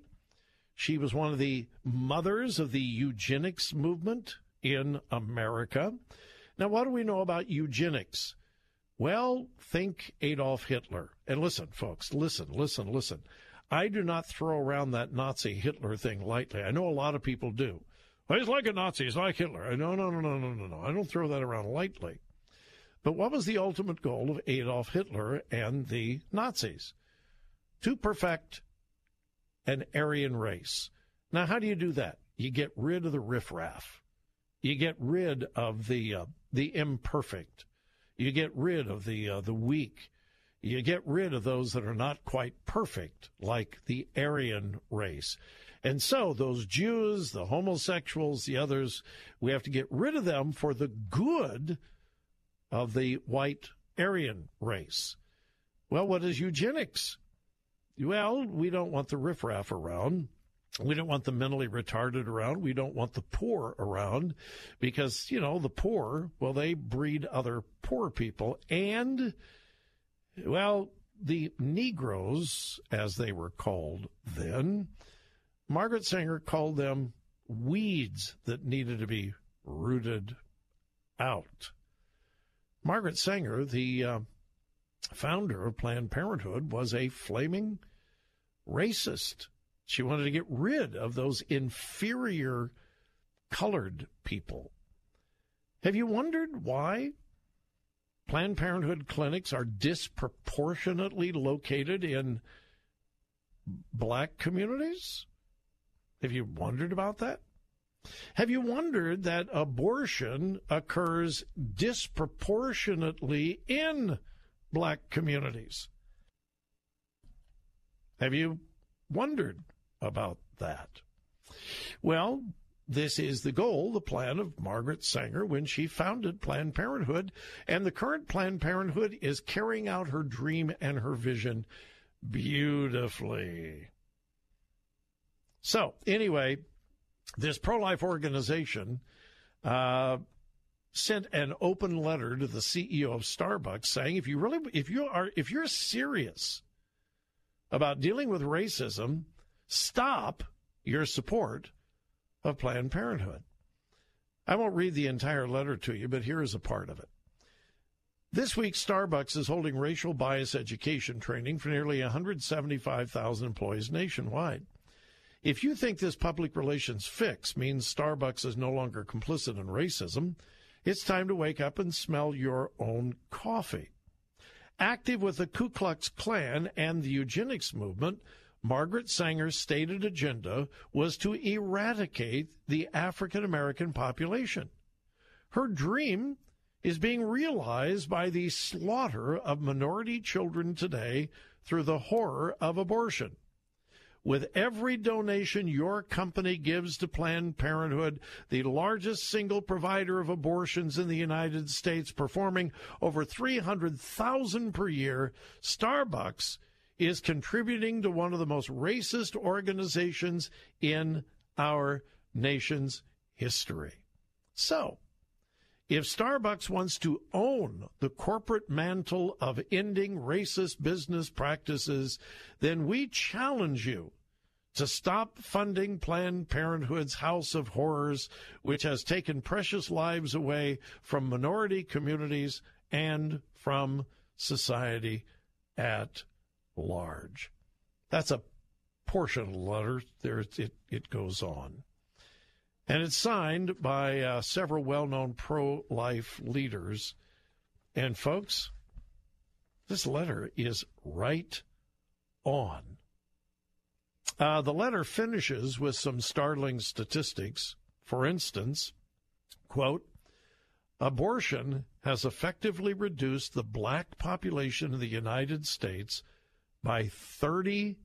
S7: She was one of the mothers of the eugenics movement in America. Now, what do we know about eugenics? Well, think Adolf Hitler. And listen, folks, listen, listen, listen. I do not throw around that Nazi Hitler thing lightly. I know a lot of people do. He's like a Nazi. He's like Hitler. No, no, no, no, no, no, no. I don't throw that around lightly. But what was the ultimate goal of Adolf Hitler and the Nazis? To perfect an Aryan race. Now, how do you do that? You get rid of the riffraff. You get rid of the uh, the imperfect. You get rid of the uh, the weak. You get rid of those that are not quite perfect, like the Aryan race. And so those Jews, the homosexuals, the others, we have to get rid of them for the good of the white Aryan race. Well, what is eugenics? Well, we don't want the riffraff around. We don't want the mentally retarded around. We don't want the poor around because, you know, the poor, well, they breed other poor people. And, well, the Negroes, as they were called then, Margaret Sanger called them weeds that needed to be rooted out. Margaret Sanger, the uh, founder of Planned Parenthood, was a flaming racist. She wanted to get rid of those inferior colored people. Have you wondered why Planned Parenthood clinics are disproportionately located in black communities? Have you wondered about that? Have you wondered that abortion occurs disproportionately in black communities? Have you wondered about that? Well, this is the goal, the plan of Margaret Sanger when she founded Planned Parenthood. And the current Planned Parenthood is carrying out her dream and her vision beautifully. So, anyway, this pro life organization uh, sent an open letter to the CEO of Starbucks saying if you really if you are if you're serious about dealing with racism, stop your support of Planned Parenthood. I won't read the entire letter to you, but here is a part of it. This week, Starbucks is holding racial bias education training for nearly 175,000 employees nationwide. If you think this public relations fix means Starbucks is no longer complicit in racism, it's time to wake up and smell your own coffee. Active with the Ku Klux Klan and the eugenics movement, Margaret Sanger's stated agenda was to eradicate the African American population. Her dream is being realized by the slaughter of minority children today through the horror of abortion. With every donation your company gives to Planned Parenthood, the largest single provider of abortions in the United States, performing over 300,000 per year, Starbucks is contributing to one of the most racist organizations in our nation's history. So, if Starbucks wants to own the corporate mantle of ending racist business practices, then we challenge you to stop funding Planned Parenthood's House of Horrors, which has taken precious lives away from minority communities and from society at large. That's a portion of the letter. There, it, it goes on. And it's signed by uh, several well known pro life leaders. And, folks, this letter is right on. Uh, the letter finishes with some startling statistics. For instance, quote, abortion has effectively reduced the black population of the United States by 30%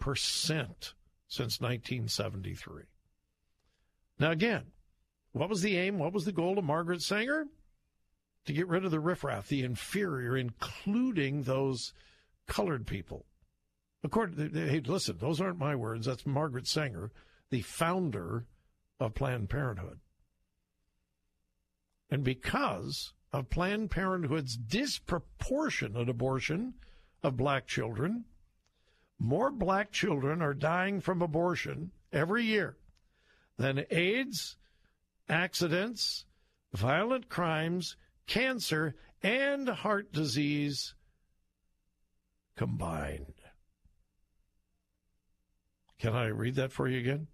S7: since 1973. Now, again, what was the aim? What was the goal of Margaret Sanger? To get rid of the riffraff, the inferior, including those colored people. According, hey, listen, those aren't my words. That's Margaret Sanger, the founder of Planned Parenthood. And because of Planned Parenthood's disproportionate abortion of black children, more black children are dying from abortion every year than AIDS, accidents, violent crimes, cancer, and heart disease combined. Can I read that for you again?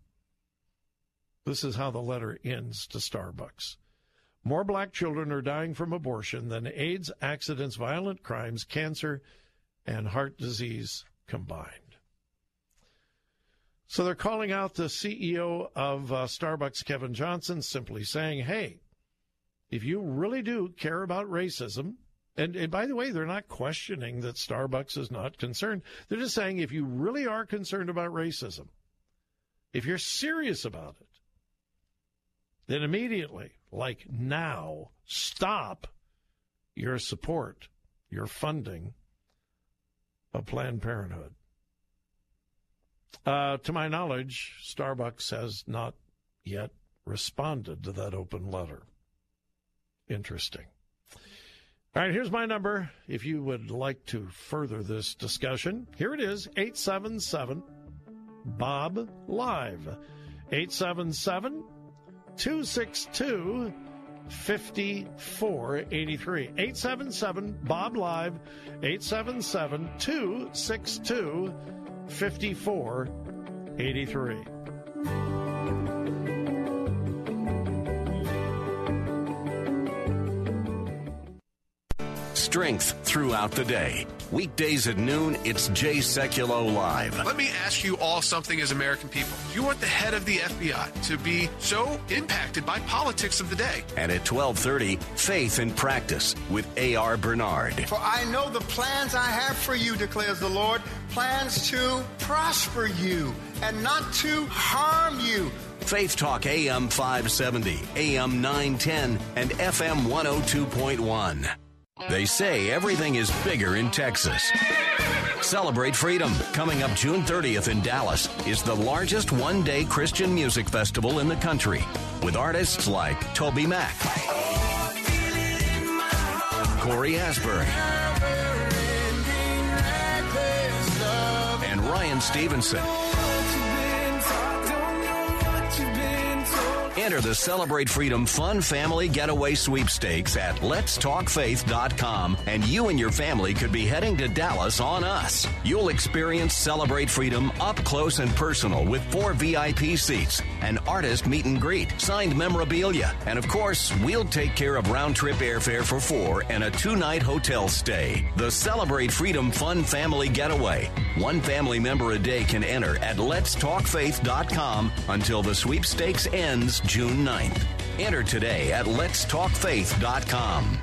S7: This is how the letter ends to Starbucks. More black children are dying from abortion than AIDS, accidents, violent crimes, cancer, and heart disease combined. So they're calling out the CEO of uh, Starbucks, Kevin Johnson, simply saying, hey, if you really do care about racism, and, and, by the way, they're not questioning that Starbucks is not concerned. They're just saying if you really are concerned about racism, if you're serious about it, then immediately, like now, stop your support, your funding of Planned Parenthood. Uh, to my knowledge, Starbucks has not yet responded to that open letter. Interesting. All right, here's my number. If you would like to further this discussion, here it is 877 Bob Live. 877 262 5483. 877 Bob Live. 877 262 5483.
S54: Strength throughout the day. Weekdays at noon, it's Jay Sekulow Live.
S55: Let me ask you all something as American people. Do you want the head of the FBI to be so impacted by politics of the day?
S54: And at 1230, Faith in Practice with A.R. Bernard.
S49: For I know the plans I have for you, declares the Lord, plans to prosper you and not to harm you.
S54: Faith Talk AM 570, AM 910, and FM 102.1. They say everything is bigger in Texas. Celebrate Freedom, coming up June 30th in Dallas, is the largest one day Christian music festival in the country, with artists like Toby Mac, Cory Asbury, and Ryan Stevenson. Enter the Celebrate Freedom Fun Family Getaway Sweepstakes at letstalkfaith.com and you and your family could be heading to Dallas on us. You'll experience Celebrate Freedom up close and personal with four VIP seats, an artist meet and greet, signed memorabilia, and of course, we'll take care of round trip airfare for four and a two night hotel stay. The Celebrate Freedom Fun Family Getaway. One family member a day can enter at letstalkfaith.com until the sweepstakes ends June 9th. Enter today at letstalkfaith.com.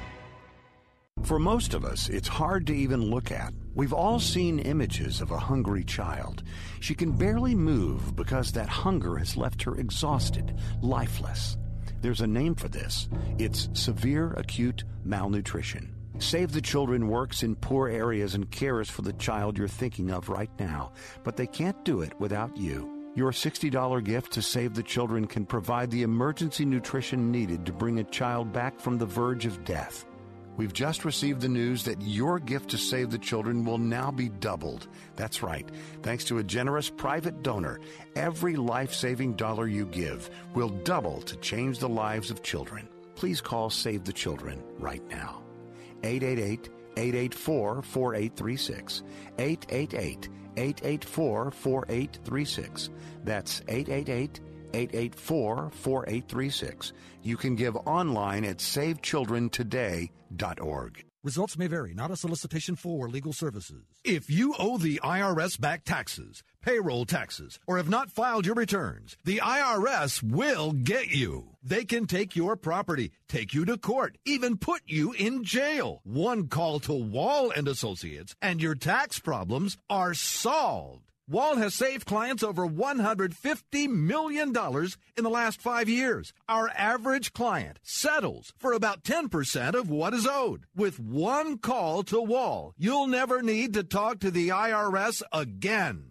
S56: For most of us, it's hard to even look at. We've all seen images of a hungry child. She can barely move because that hunger has left her exhausted, lifeless. There's a name for this. It's severe acute malnutrition. Save the Children works in poor areas and cares for the child you're thinking of right now, but they can't do it without you. Your $60 gift to Save the Children can provide the emergency nutrition needed to bring a child back from the verge of death. We've just received the news that your gift to Save the Children will now be doubled. That's right. Thanks to a generous private donor, every life saving dollar you give will double to change the lives of children. Please call Save the Children right now. 888 884 4836. 888 884 4836. That's 888 884 4836. You can give online at savechildrentoday.org.
S57: Results may vary, not a solicitation for legal services.
S53: If you owe the IRS back taxes, payroll taxes, or have not filed your returns, the IRS will get you. They can take your property, take you to court, even put you in jail. One call to Wall and Associates and your tax problems are solved. Wall has saved clients over $150 million in the last five years. Our average client settles for about 10% of what is owed. With one call to Wall, you'll never need to talk to the IRS again.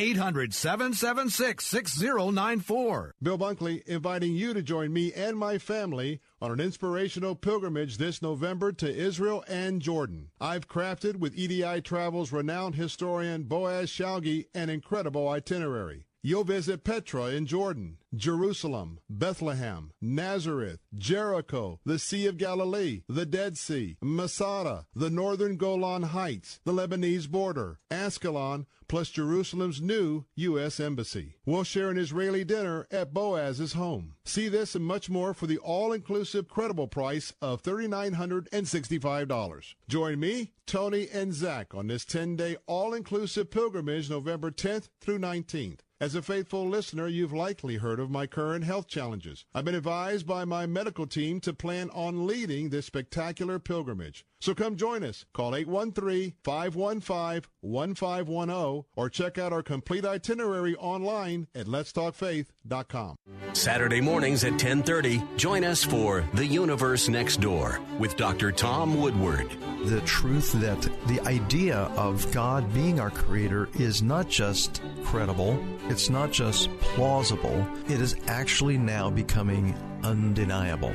S53: 800 776 6094.
S21: Bill Bunkley inviting you to join me and my family on an inspirational pilgrimage this November to Israel and Jordan. I've crafted with EDI Travel's renowned historian Boaz Shalgi an incredible itinerary. You'll visit Petra in Jordan, Jerusalem, Bethlehem, Nazareth, Jericho, the Sea of Galilee, the Dead Sea, Masada, the northern Golan Heights, the Lebanese border, Ascalon, plus Jerusalem's new U.S. Embassy. We'll share an Israeli dinner at Boaz's home. See this and much more for the all-inclusive credible price of $3,965. Join me, Tony, and Zach on this 10-day all-inclusive pilgrimage November 10th through 19th. As a faithful listener, you've likely heard of my current health challenges. I've been advised by my medical team to plan on leading this spectacular pilgrimage. So come join us. Call 813-515-1510 or check out our complete itinerary online at letstalkfaith.com.
S54: Saturday mornings at 10:30, join us for The Universe Next Door with Dr. Tom Woodward.
S58: The truth that the idea of God being our creator is not just credible, it's not just plausible, it is actually now becoming undeniable.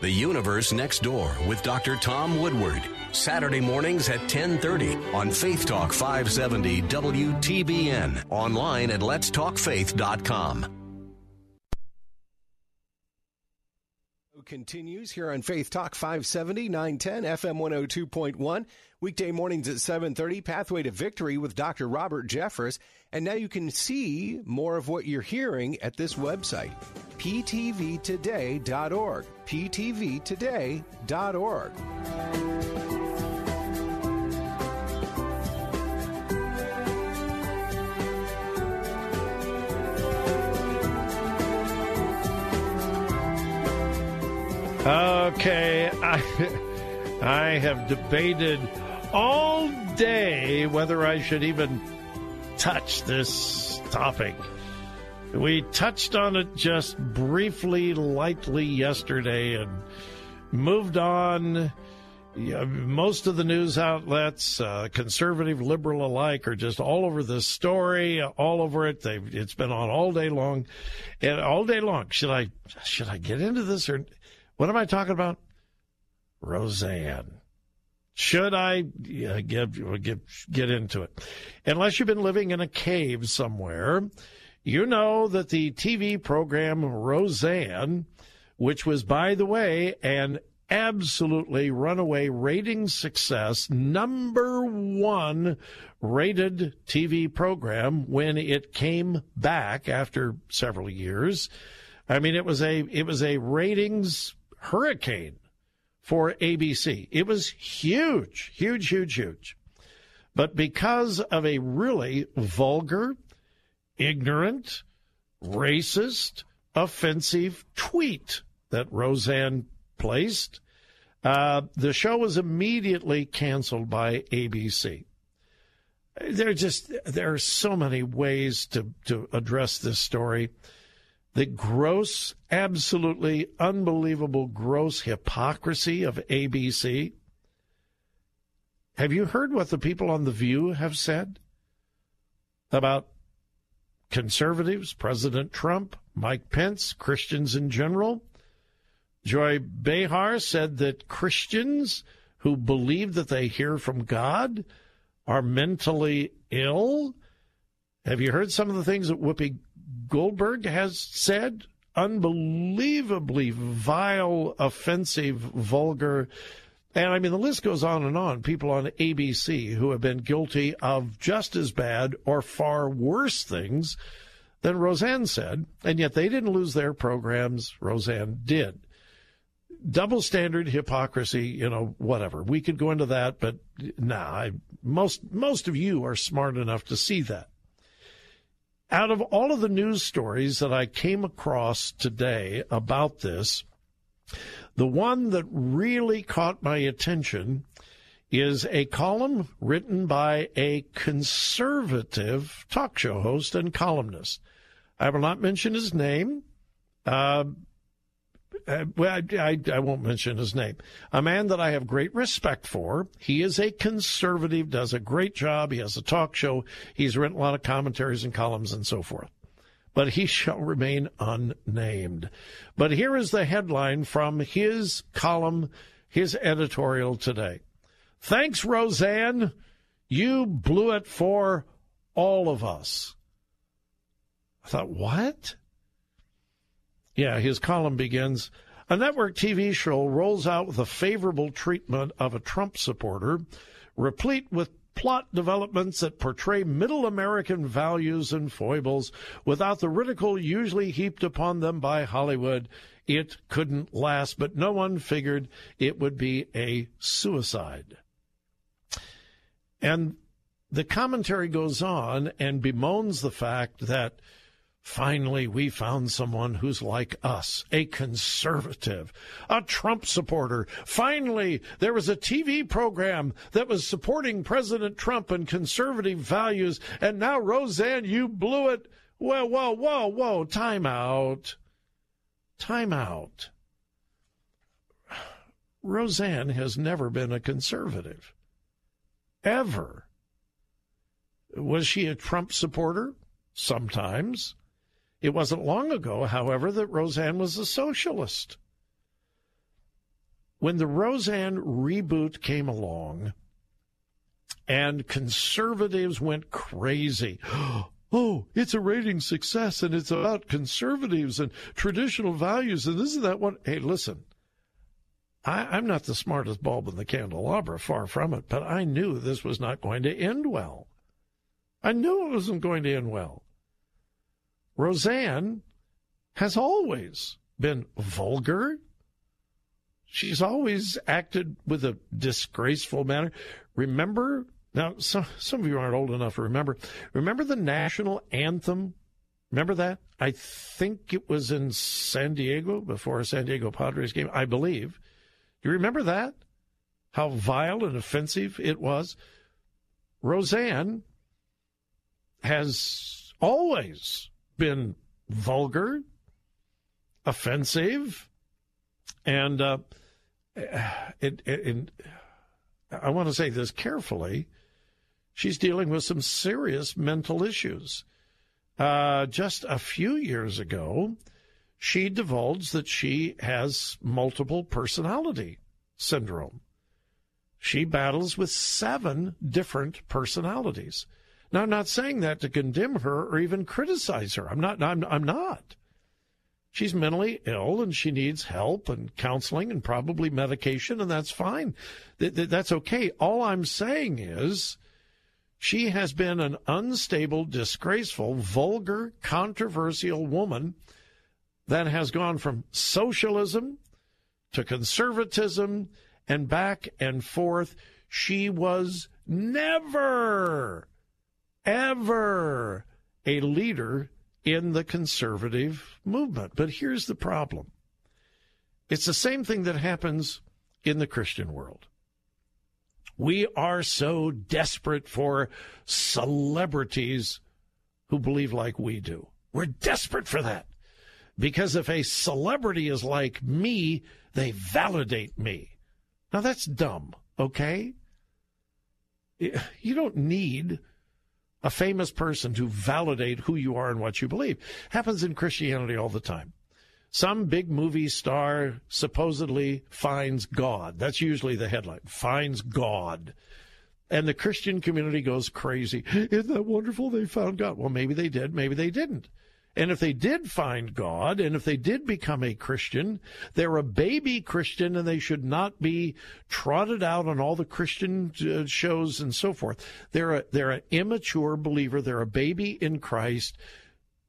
S54: The Universe Next Door with Dr. Tom Woodward. Saturday mornings at 10:30 on Faith Talk 570 WTBN. Online at letstalkfaith.com.
S15: continues here on Faith Talk 570 910 FM 102.1 weekday mornings at 7:30 Pathway to Victory with Dr. Robert Jeffress and now you can see more of what you're hearing at this website ptvtoday.org ptvtoday.org
S7: Okay, I, I have debated all day whether I should even touch this topic. We touched on it just briefly, lightly yesterday and moved on. Most of the news outlets, uh, conservative, liberal alike, are just all over this story, all over it. They've, it's been on all day long, and all day long. Should I should I get into this or what am I talking about? Roseanne. Should I yeah, get, get get into it? Unless you've been living in a cave somewhere, you know that the TV program Roseanne, which was, by the way, an absolutely runaway rating success, number one rated TV program when it came back after several years. I mean, it was a it was a ratings hurricane for ABC. It was huge, huge, huge, huge. But because of a really vulgar, ignorant, racist, offensive tweet that Roseanne placed, uh, the show was immediately canceled by ABC. There just there are so many ways to to address this story. The gross, absolutely unbelievable, gross hypocrisy of ABC. Have you heard what the people on The View have said about conservatives, President Trump, Mike Pence, Christians in general. Joy Behar said that Christians who believe that they hear from God are mentally ill. Have you heard some of the things that Whoopi Goldberg has said? Unbelievably vile, offensive, vulgar. And I mean, the list goes on and on. People on ABC who have been guilty of just as bad or far worse things than Roseanne said, and yet they didn't lose their programs. Roseanne did double standard hypocrisy you know whatever we could go into that but nah I, most most of you are smart enough to see that out of all of the news stories that i came across today about this the one that really caught my attention is a column written by a conservative talk show host and columnist. I will not mention his name uh, uh, well, I, I, I, won't mention his name. A man that I have great respect for. He is a conservative, does a great job. He has a talk show. He's written a lot of commentaries and columns and so forth. But he shall remain unnamed. But here is the headline from his column, his editorial today. Thanks, Roseanne. You blew it for all of us. I thought, what? Yeah, his column begins A network TV show rolls out with a favorable treatment of a Trump supporter, replete with plot developments that portray middle American values and foibles without the ridicule usually heaped upon them by Hollywood. It couldn't last, but no one figured it would be a suicide. And the commentary goes on and bemoans the fact that Finally, we found someone who's like us, a conservative, a Trump supporter. Finally, there was a TV program that was supporting President Trump and conservative values, and now, Roseanne, you blew it. Whoa, whoa, whoa, whoa, time out. Time out. Roseanne has never been a conservative. Ever. Was she a Trump supporter? Sometimes. It wasn't long ago, however, that Roseanne was a socialist. When the Roseanne reboot came along and conservatives went crazy, oh, it's a rating success and it's about conservatives and traditional values and this is that one. Hey, listen, I, am not the smartest bulb in the candelabra, far from it, but I knew this was not going to end well. I knew it wasn't going to end well. Roseanne has always been vulgar. She's always acted with a disgraceful manner. Remember, now some, some of you aren't old enough to remember. Remember the national anthem? Remember that? I think it was in San Diego before a San Diego Padres game, I believe. Do you remember that? How vile and offensive it was? Roseanne has always been vulgar, offensive, and uh, it, it, it, I want to say this carefully. She's dealing with some serious mental issues. Uh, just a few years ago, she divulged that she has multiple personality syndrome. She battles with seven different personalities. Now, I'm not saying that to condemn her or even criticize her. I'm not. I'm, I'm not. She's mentally ill and she needs help and counseling and probably medication, and that's fine. That's okay. All I'm saying is she has been an unstable, disgraceful, vulgar, controversial woman that has gone from socialism to conservatism and back and forth. She was never ever a leader in the conservative movement. But here's the problem it's the same thing that happens in the Christian world. We are so desperate for celebrities who believe like we do. We're desperate for that. Because if a celebrity is like me, they validate me. Now that's dumb, okay? You don't need a famous person to validate who you are and what you believe. Happens in Christianity all the time. Some big movie star supposedly finds God. That's usually the headline. Finds God. And the Christian community goes crazy. Isn't that wonderful? They found God. Well, maybe they did, maybe they didn't. And if they did find God, and if they did become a Christian, they're a baby Christian and they should not be trotted out on all the Christian uh, shows and so forth. They're a, they're an immature believer. They're a baby in Christ.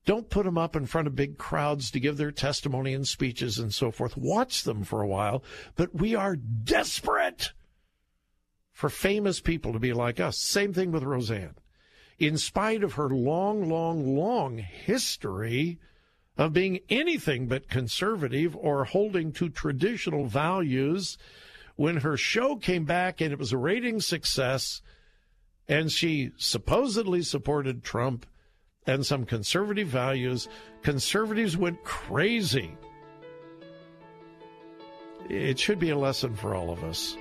S7: Don't put them up in front of big crowds to give their testimony and speeches and so forth. Watch them for a while. But we are desperate for famous people to be like us. Same thing with Roseanne in spite of her long, long, long history of being anything but conservative or holding to traditional values, when her show came back and it was a rating success, and she supposedly supported Trump and some conservative values, conservatives went crazy. It should be a lesson for all of us.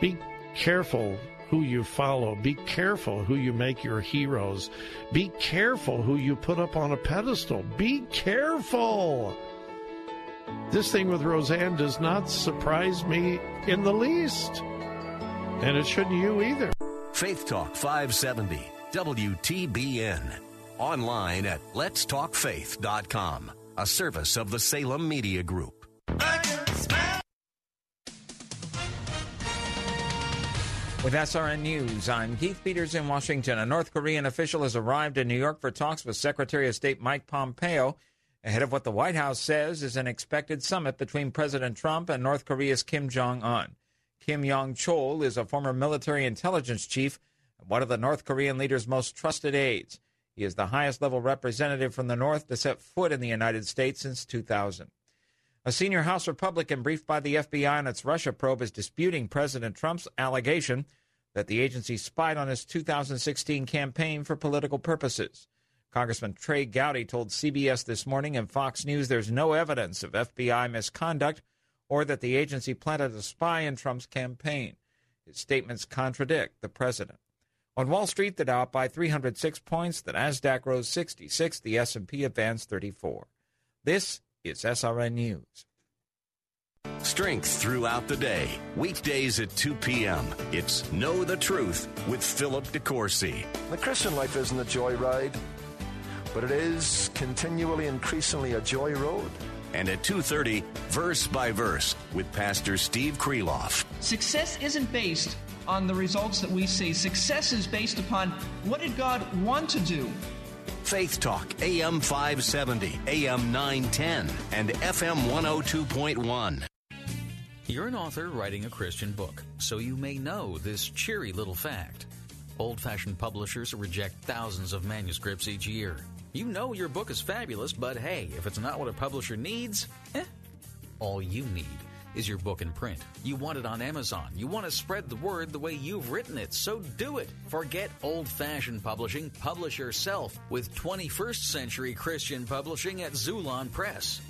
S7: Be careful who you follow. Be careful who you make your heroes. Be careful who you put up on a pedestal. Be careful. This thing with Roseanne does not surprise me in the least. And it shouldn't you either.
S54: Faith Talk 570, WTBN. Online at letstalkfaith.com, a service of the Salem Media Group.
S40: With SRN News, I'm Keith Peters in Washington. A North Korean official has arrived in New York for talks with Secretary of State Mike Pompeo ahead of what the White House says is an expected summit between President Trump and North Korea's Kim Jong un. Kim Yong Chol is a former military intelligence chief and one of the North Korean leader's most trusted aides. He is the highest level representative from the North to set foot in the United States since 2000. A senior House Republican briefed by the FBI on its Russia probe is disputing President Trump's allegation that the agency spied on his 2016 campaign for political purposes. Congressman Trey Gowdy told CBS this morning and Fox News there's no evidence of FBI misconduct or that the agency planted a spy in Trump's campaign. His statements contradict the president. On Wall Street, the Dow by 306 points, the Nasdaq rose 66, the S&P advanced 34. This it's SRN News.
S54: Strength throughout the day. Weekdays at 2 p.m. It's Know the Truth with Philip DeCourcy.
S59: The Christian life isn't a joyride, but it is continually, increasingly a joy road.
S54: And at 2.30, Verse by Verse with Pastor Steve Kreloff.
S60: Success isn't based on the results that we see. Success is based upon what did God want to do
S54: Faith Talk, AM 570, AM 910, and FM 102.1.
S61: You're an author writing a Christian book, so you may know this cheery little fact. Old fashioned publishers reject thousands of manuscripts each year. You know your book is fabulous, but hey, if it's not what a publisher needs, eh, all you need is your book in print. You want it on Amazon. You want to spread the word the way you've written it, so do it. Forget old fashioned publishing. Publish yourself with 21st century Christian publishing at Xulon Press.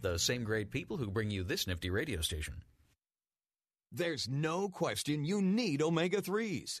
S61: the same great people who bring you this nifty radio station.
S62: There's no question you need omega 3s.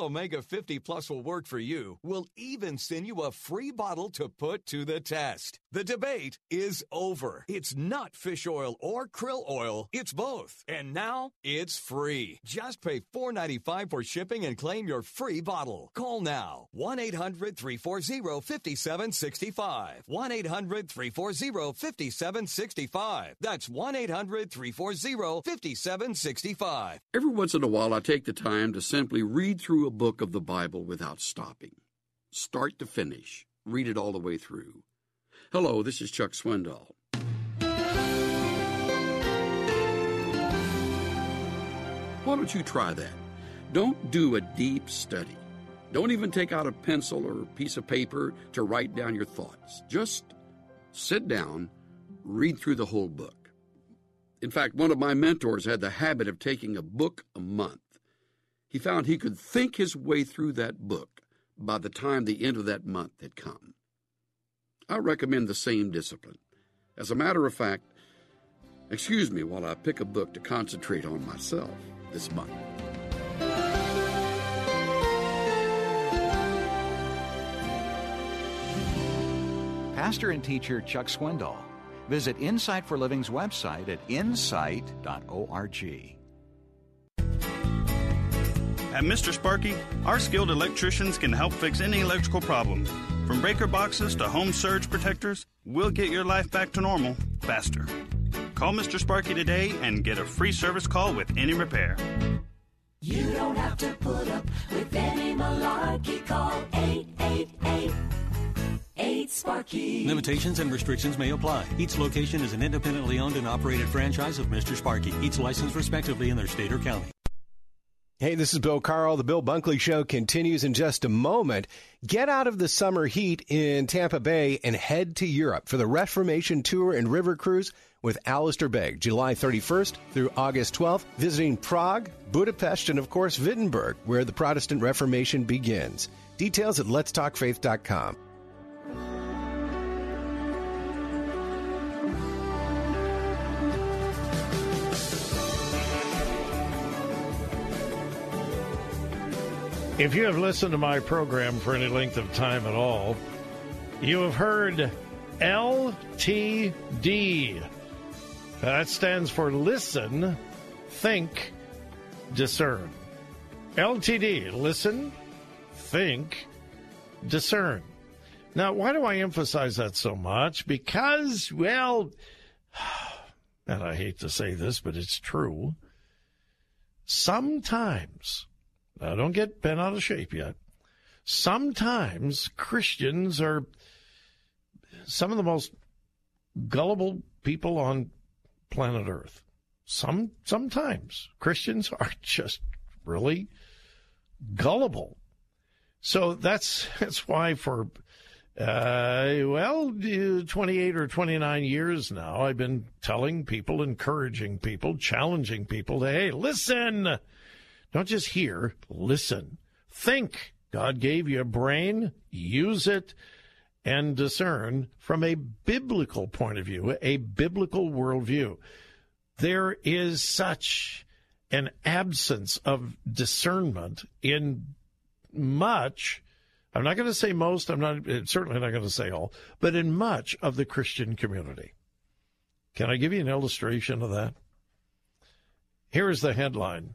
S62: Omega 50 Plus will work for you. We'll even send you a free bottle to put to the test. The debate is over. It's not fish oil or krill oil. It's both. And now it's free. Just pay $4.95 for shipping and claim your free bottle. Call now 1 800 340 5765. 1 800 340 5765. That's 1 800 340 5765.
S63: Every once in a while, I take the time to simply read through a book of the Bible without stopping. Start to finish. Read it all the way through. Hello, this is Chuck Swindoll. Why don't you try that? Don't do a deep study. Don't even take out a pencil or a piece of paper to write down your thoughts. Just sit down, read through the whole book. In fact, one of my mentors had the habit of taking a book a month. He found he could think his way through that book by the time the end of that month had come. I recommend the same discipline. As a matter of fact, excuse me while I pick a book to concentrate on myself this month.
S64: Pastor and teacher Chuck Swindoll. Visit Insight for Living's website at insight.org.
S50: At Mr. Sparky, our skilled electricians can help fix any electrical problem. From breaker boxes to home surge protectors, we'll get your life back to normal faster. Call Mr. Sparky today and get a free service call with any repair.
S65: You don't have to put up with any malarkey. Call 888 8 Sparky.
S66: Limitations and restrictions may apply. Each location is an independently owned and operated franchise of Mr. Sparky, each licensed respectively in their state or county.
S67: Hey, this is Bill Carl. The Bill Bunkley Show continues in just a moment. Get out of the summer heat in Tampa Bay and head to Europe for the Reformation Tour and River Cruise with Alistair Begg, July 31st through August 12th, visiting Prague, Budapest, and of course Wittenberg, where the Protestant Reformation begins. Details at letstalkfaith.com.
S7: If you have listened to my program for any length of time at all, you have heard LTD. That stands for listen, think, discern. LTD, listen, think, discern. Now, why do I emphasize that so much? Because, well, and I hate to say this, but it's true. Sometimes, now don't get bent out of shape yet. Sometimes Christians are some of the most gullible people on planet Earth. Some sometimes Christians are just really gullible. So that's that's why for uh, well, 28 or 29 years now, I've been telling people, encouraging people, challenging people to, hey, listen. Don't just hear, listen. Think. God gave you a brain, use it, and discern from a biblical point of view, a biblical worldview. There is such an absence of discernment in much I'm not going to say most, I'm not eh, certainly not going to say all, but in much of the Christian community. Can I give you an illustration of that? Here is the headline.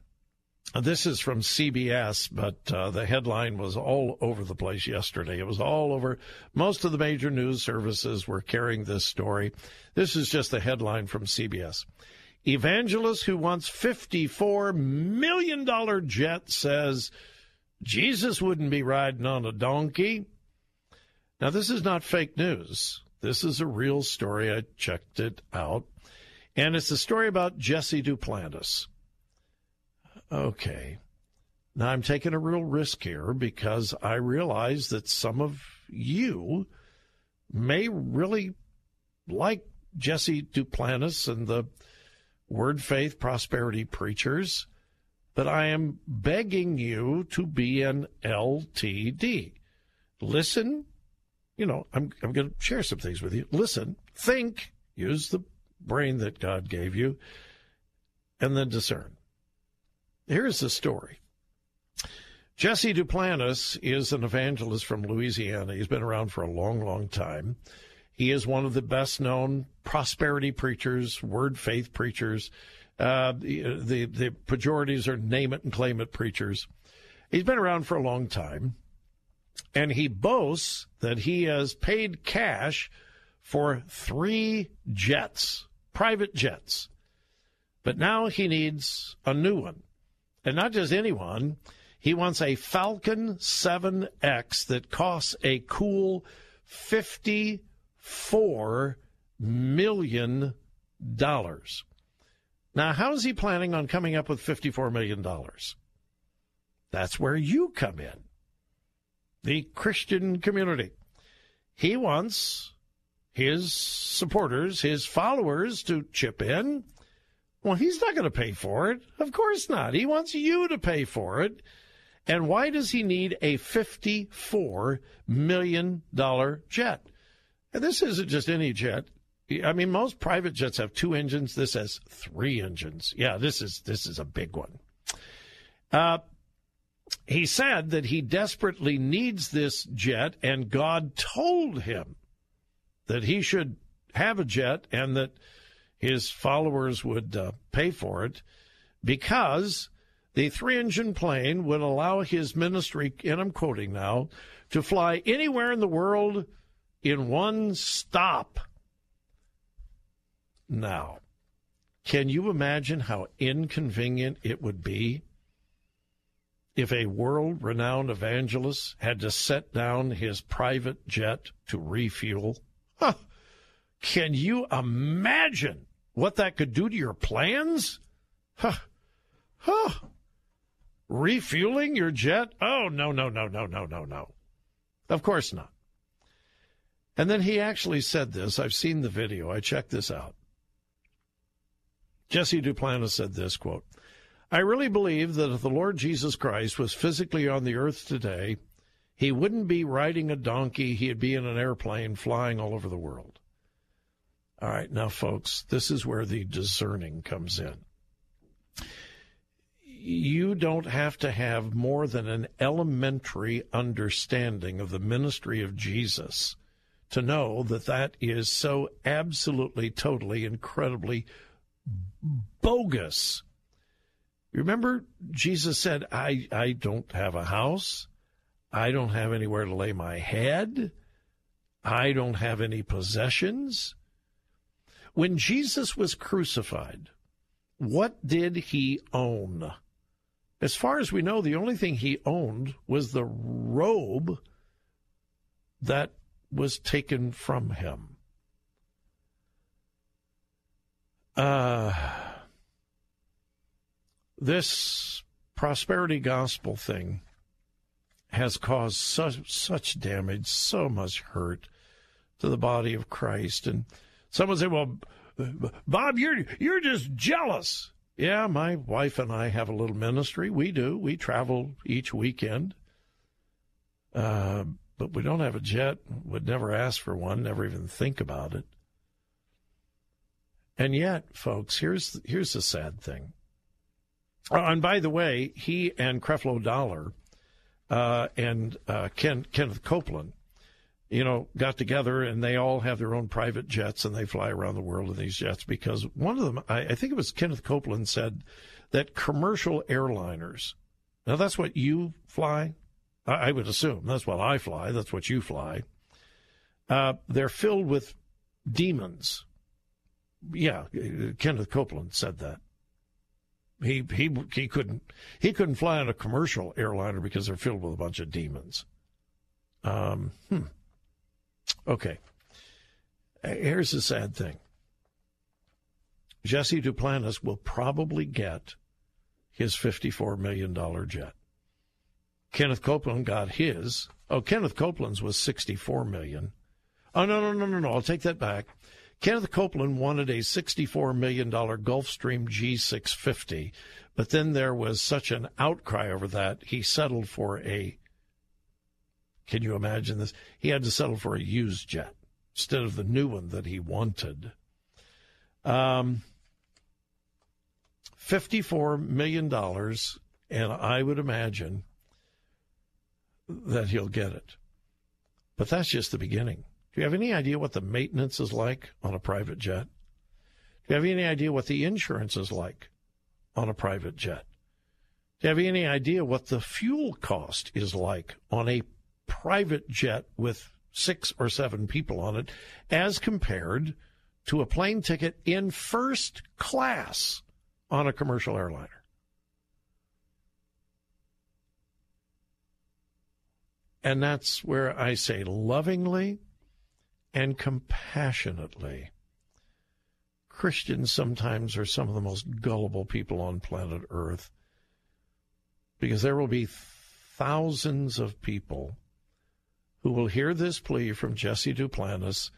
S7: This is from CBS, but uh, the headline was all over the place yesterday. It was all over. Most of the major news services were carrying this story. This is just the headline from CBS. Evangelist who wants $54 million jet says Jesus wouldn't be riding on a donkey. Now, this is not fake news. This is a real story. I checked it out. And it's a story about Jesse Duplantis. Okay. Now, I'm taking a real risk here because I realize that some of you may really like Jesse Duplantis and the Word Faith Prosperity Preachers but I am begging you to be an LTD. Listen, you know, I'm, I'm going to share some things with you. Listen, think, use the brain that God gave you, and then discern. Here's the story. Jesse Duplantis is an evangelist from Louisiana. He's been around for a long, long time. He is one of the best known prosperity preachers, word faith preachers. Uh, the, the the pejoratives are name it and claim it preachers. He's been around for a long time, and he boasts that he has paid cash for three jets, private jets. But now he needs a new one. And not just anyone. he wants a Falcon 7X that costs a cool $54 million. Now, how is he planning on coming up with $54 million? That's where you come in, the Christian community. He wants his supporters, his followers to chip in. Well, he's not going to pay for it. Of course not. He wants you to pay for it. And why does he need a $54 million jet? And this isn't just any jet. I mean, most private jets have two engines. This has three engines. Yeah, this is this is a big one. Uh, he said that he desperately needs this jet, and God told him that he should have a jet and that his followers would uh, pay for it because the three engine plane would allow his ministry, and I'm quoting now, to fly anywhere in the world in one stop. Now, can you imagine how inconvenient it would be if a world renowned evangelist had to set down his private jet to refuel? Huh. Can you imagine what that could do to your plans? Huh. Huh. Refueling your jet? Oh, no, no, no, no, no, no, no. Of course not. And then he actually said this. I've seen the video. I checked this out. Jesse Duplantis said this quote, I really believe that if the Lord Jesus Christ was physically on the earth today, he wouldn't be riding a donkey, he'd be in an airplane flying all over the world. All right, now, folks, this is where the discerning comes in. You don't have to have more than an elementary understanding of the ministry of Jesus to know that that is so absolutely, totally, incredibly bogus. Remember, Jesus said, I, I don't have a house. I don't have anywhere to lay my head. I don't have any possessions. When Jesus was crucified, what did he own? As far as we know, the only thing he owned was the robe that was taken from him. Uh, this prosperity gospel thing has caused such such damage, so much hurt to the body of Christ. And someone say, "Well, Bob, you're you're just jealous." Yeah, my wife and I have a little ministry. We do. We travel each weekend, uh, but we don't have a jet. Would never ask for one. Never even think about it. And yet, folks, here's here's the sad thing. Uh, and by the way, he and Creflo Dollar uh, and uh, Ken, Kenneth Copeland, you know, got together and they all have their own private jets and they fly around the world in these jets because one of them, I, I think it was Kenneth Copeland, said that commercial airliners. Now that's what you fly. I, I would assume that's what I fly. That's what you fly. Uh, they're filled with demons. Yeah, Kenneth Copeland said that. He he he couldn't he couldn't fly on a commercial airliner because they're filled with a bunch of demons. Um, hmm. Okay. Here's the sad thing. Jesse Duplantis will probably get his $54 million jet. Kenneth Copeland got his. Oh, Kenneth Copeland's was 64 million. Oh, no, no, no, no, no. I'll take that back. Kenneth Copeland wanted a $64 million Gulfstream G650, but then there was such an outcry over that, he settled for a. Can you imagine this? He had to settle for a used jet instead of the new one that he wanted. Um, $54 million, and I would imagine that he'll get it. But that's just the beginning. Do you have any idea what the maintenance is like on a private jet? Do you have any idea what the insurance is like on a private jet? Do you have any idea what the fuel cost is like on a private jet with six or seven people on it as compared to a plane ticket in first class on a commercial airliner? And that's where I say lovingly and compassionately. Christians sometimes are some of the most gullible people on planet Earth because there will be thousands of people who will hear this plea from Jesse Duplantis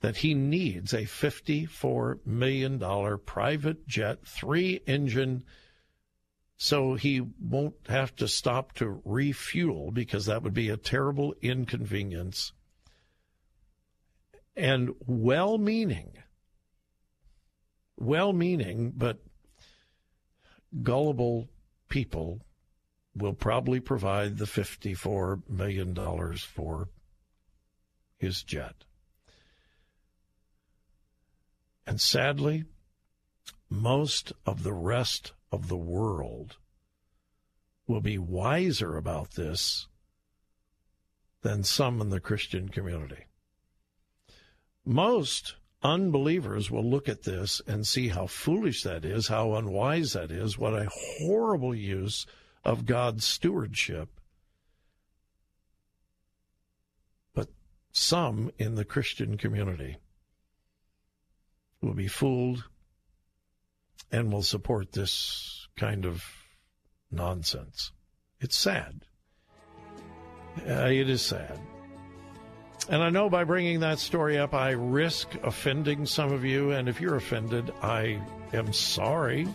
S7: that he needs a $54 million private jet, three engine so he won't have to stop to refuel because that would be a terrible inconvenience. And well meaning, well meaning, but gullible people will probably provide the $54 million for his jet. And sadly, most of the rest of the world will be wiser about this than some in the Christian community. Most unbelievers will look at this and see how foolish that is, how unwise that is, what a horrible use of God's stewardship. But some in the Christian community will be fooled and will support this kind of nonsense. It's sad. Uh, it is sad. And I know by bringing that story up, I risk offending some of you. And if you're offended, I am sorry.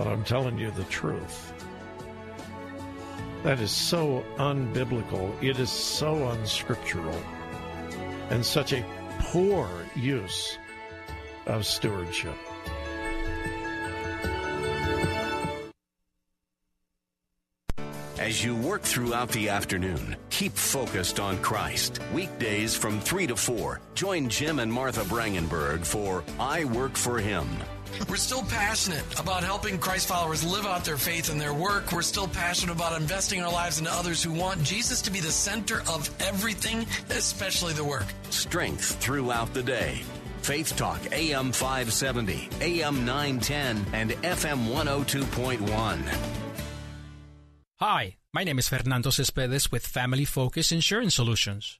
S7: But I'm telling you the truth. That is so unbiblical. It is so unscriptural. And such a poor use of stewardship.
S54: As you work throughout the afternoon, keep focused on Christ. Weekdays from 3 to 4, join Jim and Martha Brangenberg for I Work for Him.
S68: We're still passionate about helping Christ followers live out their faith in their work. We're still passionate about investing our lives into others who want Jesus to be the center of everything, especially the work.
S54: Strength throughout the day. Faith Talk AM 570, AM 910, and FM 102.1.
S3: Hi, my name is Fernando Cespedes with Family Focus Insurance Solutions.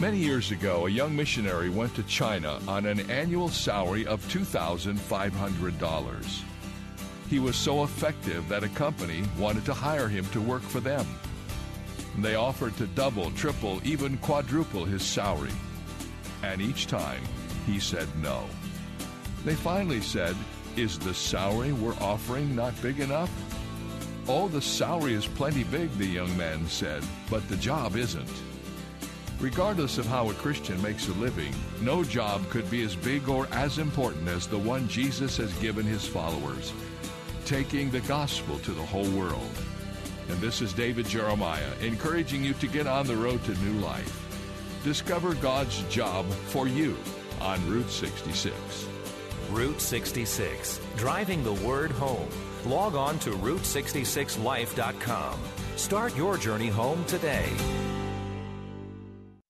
S19: Many years ago, a young missionary went to China on an annual salary of $2,500. He was so effective that a company wanted to hire him to work for them. They offered to double, triple, even quadruple his salary. And each time, he said no. They finally said, Is the salary we're offering not big enough? Oh, the salary is plenty big, the young man said, but the job isn't. Regardless of how a Christian makes a living, no job could be as big or as important as the one Jesus has given his followers, taking the gospel to the whole world. And this is David Jeremiah encouraging you to get on the road to new life. Discover God's job for you on Route 66.
S6: Route 66, driving the word home. Log on to Route66Life.com. Start your journey home today.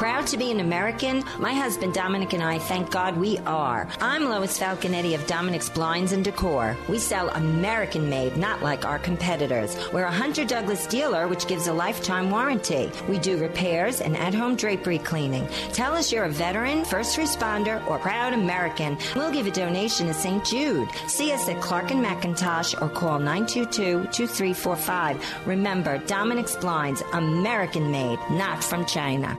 S69: Proud to be an American? My husband Dominic and I, thank God we are. I'm Lois Falconetti of Dominic's Blinds and Decor. We sell American made, not like our competitors. We're a Hunter Douglas dealer, which gives a lifetime warranty. We do repairs and at home drapery cleaning. Tell us you're a veteran, first responder, or proud American. We'll give a donation to St. Jude. See us at Clark and McIntosh or call 922 2345. Remember, Dominic's Blinds, American made, not from China.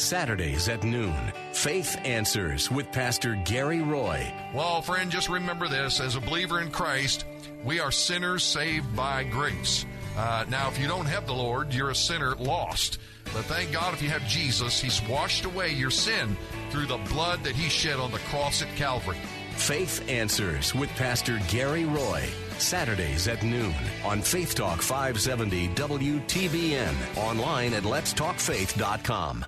S54: Saturdays at noon, Faith Answers with Pastor Gary Roy.
S70: Well, friend, just remember this as a believer in Christ, we are sinners saved by grace. Uh, now, if you don't have the Lord, you're a sinner lost. But thank God if you have Jesus, He's washed away your sin through the blood that He shed on the cross at Calvary.
S54: Faith Answers with Pastor Gary Roy. Saturdays at noon on Faith Talk 570 WTBN. Online at letstalkfaith.com.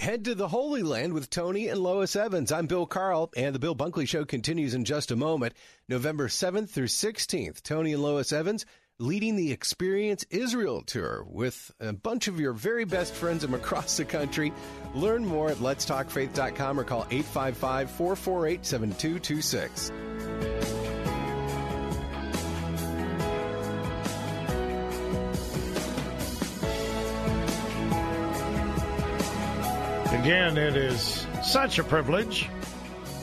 S67: Head to the Holy Land with Tony and Lois Evans. I'm Bill Carl, and the Bill Bunkley Show continues in just a moment. November 7th through 16th, Tony and Lois Evans leading the Experience Israel tour with a bunch of your very best friends from across the country. Learn more at letstalkfaith.com or call 855 448 7226.
S7: Again, it is such a privilege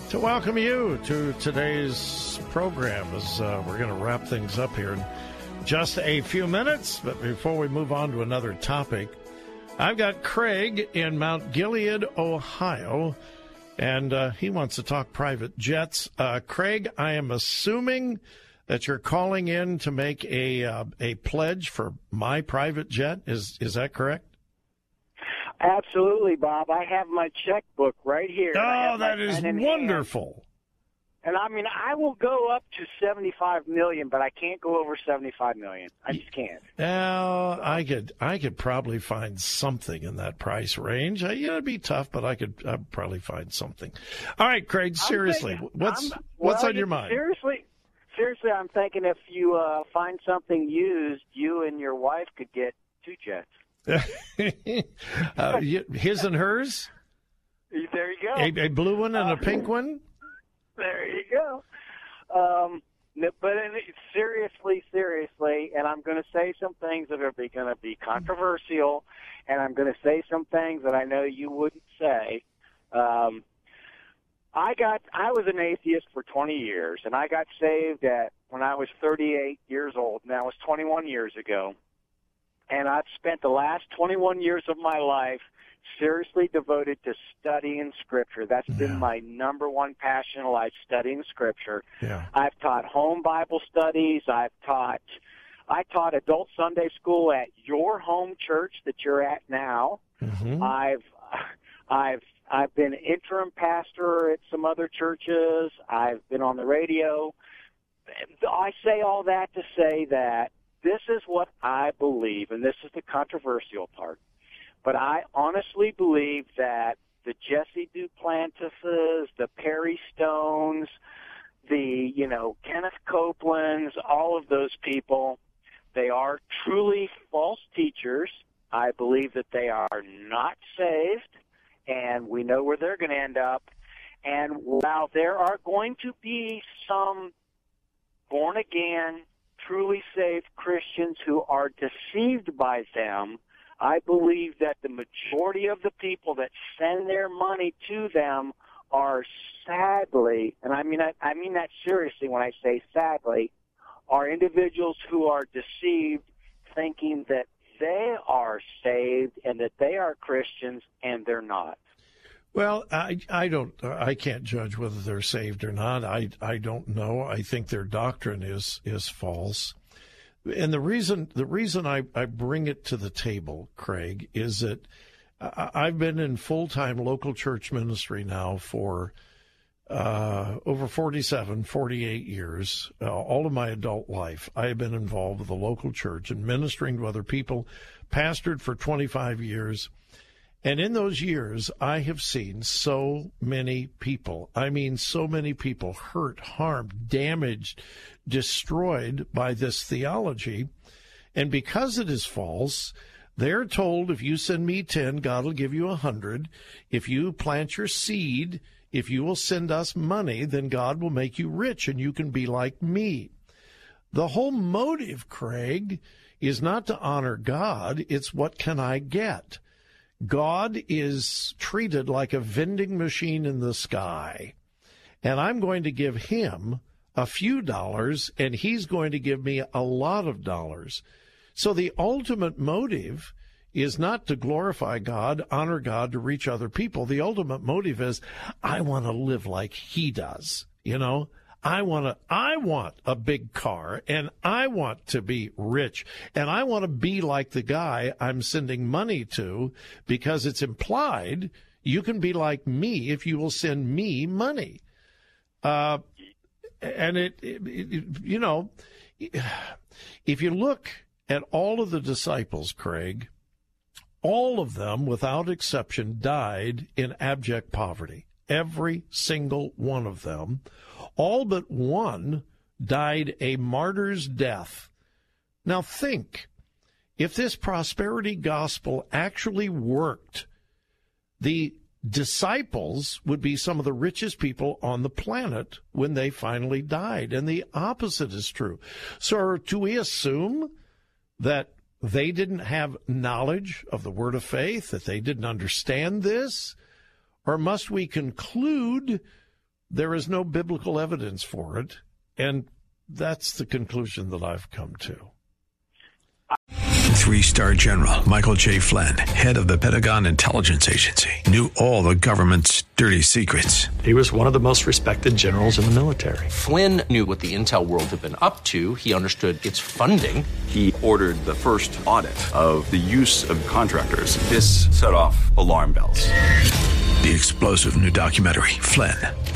S7: to welcome you to today's program as uh, we're going to wrap things up here in just a few minutes. But before we move on to another topic, I've got Craig in Mount Gilead, Ohio, and uh, he wants to talk private jets. Uh, Craig, I am assuming that you're calling in to make a uh, a pledge for my private jet. Is is that correct?
S71: Absolutely, Bob. I have my checkbook right here.
S7: Oh, that is wonderful.
S71: And I mean, I will go up to seventy-five million, but I can't go over seventy-five million. I just can't.
S7: Now, I could I could probably find something in that price range. Uh, yeah, it'd be tough, but I could I'd probably find something. All right, Craig. Seriously,
S71: thinking-
S7: what's
S71: I'm-
S7: what's on your mind?
S71: Seriously, seriously, I'm thinking if you uh, find something used, you and your wife could get two jets.
S7: uh, his and hers,
S71: There you go.
S7: a, a blue one and a pink one.
S71: There you go. Um, but seriously, seriously, and I'm going to say some things that are going to be controversial, and I'm going to say some things that I know you wouldn't say. Um, I got I was an atheist for 20 years, and I got saved at when I was 38 years old, and that was 21 years ago. And I've spent the last 21 years of my life seriously devoted to studying Scripture. That's been my number one passion in life, studying Scripture.
S7: Yeah.
S71: I've taught home Bible studies. I've taught I taught adult Sunday school at your home church that you're at now.
S7: Mm-hmm.
S71: I've I've I've been interim pastor at some other churches. I've been on the radio. I say all that to say that this is what I believe, and this is the controversial part. But I honestly believe that the Jesse Duplantises, the Perry Stones, the you know Kenneth Copelands, all of those people, they are truly false teachers. I believe that they are not saved, and we know where they're going to end up. And while there are going to be some born again, truly saved Christians who are deceived by them, I believe that the majority of the people that send their money to them are sadly, and I mean I, I mean that seriously when I say sadly, are individuals who are deceived thinking that they are saved and that they are Christians and they're not.
S7: Well, I I don't I can't judge whether they're saved or not. I I don't know. I think their doctrine is is false. And the reason the reason I, I bring it to the table, Craig, is that I've been in full time local church ministry now for uh, over 47, 48 years. Uh, all of my adult life, I have been involved with the local church and ministering to other people. Pastored for 25 years. And in those years, I have seen so many people, I mean, so many people hurt, harmed, damaged, destroyed by this theology. And because it is false, they're told if you send me 10, God will give you a 100. If you plant your seed, if you will send us money, then God will make you rich and you can be like me. The whole motive, Craig, is not to honor God, it's what can I get? God is treated like a vending machine in the sky. And I'm going to give him a few dollars, and he's going to give me a lot of dollars. So the ultimate motive is not to glorify God, honor God, to reach other people. The ultimate motive is I want to live like he does. You know, I want to I want a big car and I want to be rich and I want to be like the guy I'm sending money to because it's implied you can be like me if you will send me money. Uh, and it, it, it you know if you look at all of the disciples, Craig, all of them, without exception, died in abject poverty. Every single one of them. All but one died a martyr's death. Now think if this prosperity gospel actually worked, the disciples would be some of the richest people on the planet when they finally died. And the opposite is true. So, do we assume that they didn't have knowledge of the word of faith, that they didn't understand this? Or must we conclude there is no biblical evidence for it? And that's the conclusion that I've come to.
S72: Three star general Michael J. Flynn, head of the Pentagon Intelligence Agency, knew all the government's dirty secrets.
S73: He was one of the most respected generals in the military.
S38: Flynn knew what the intel world had been up to, he understood its funding.
S74: He ordered the first audit of the use of contractors. This set off alarm bells.
S72: The explosive new documentary, Flynn,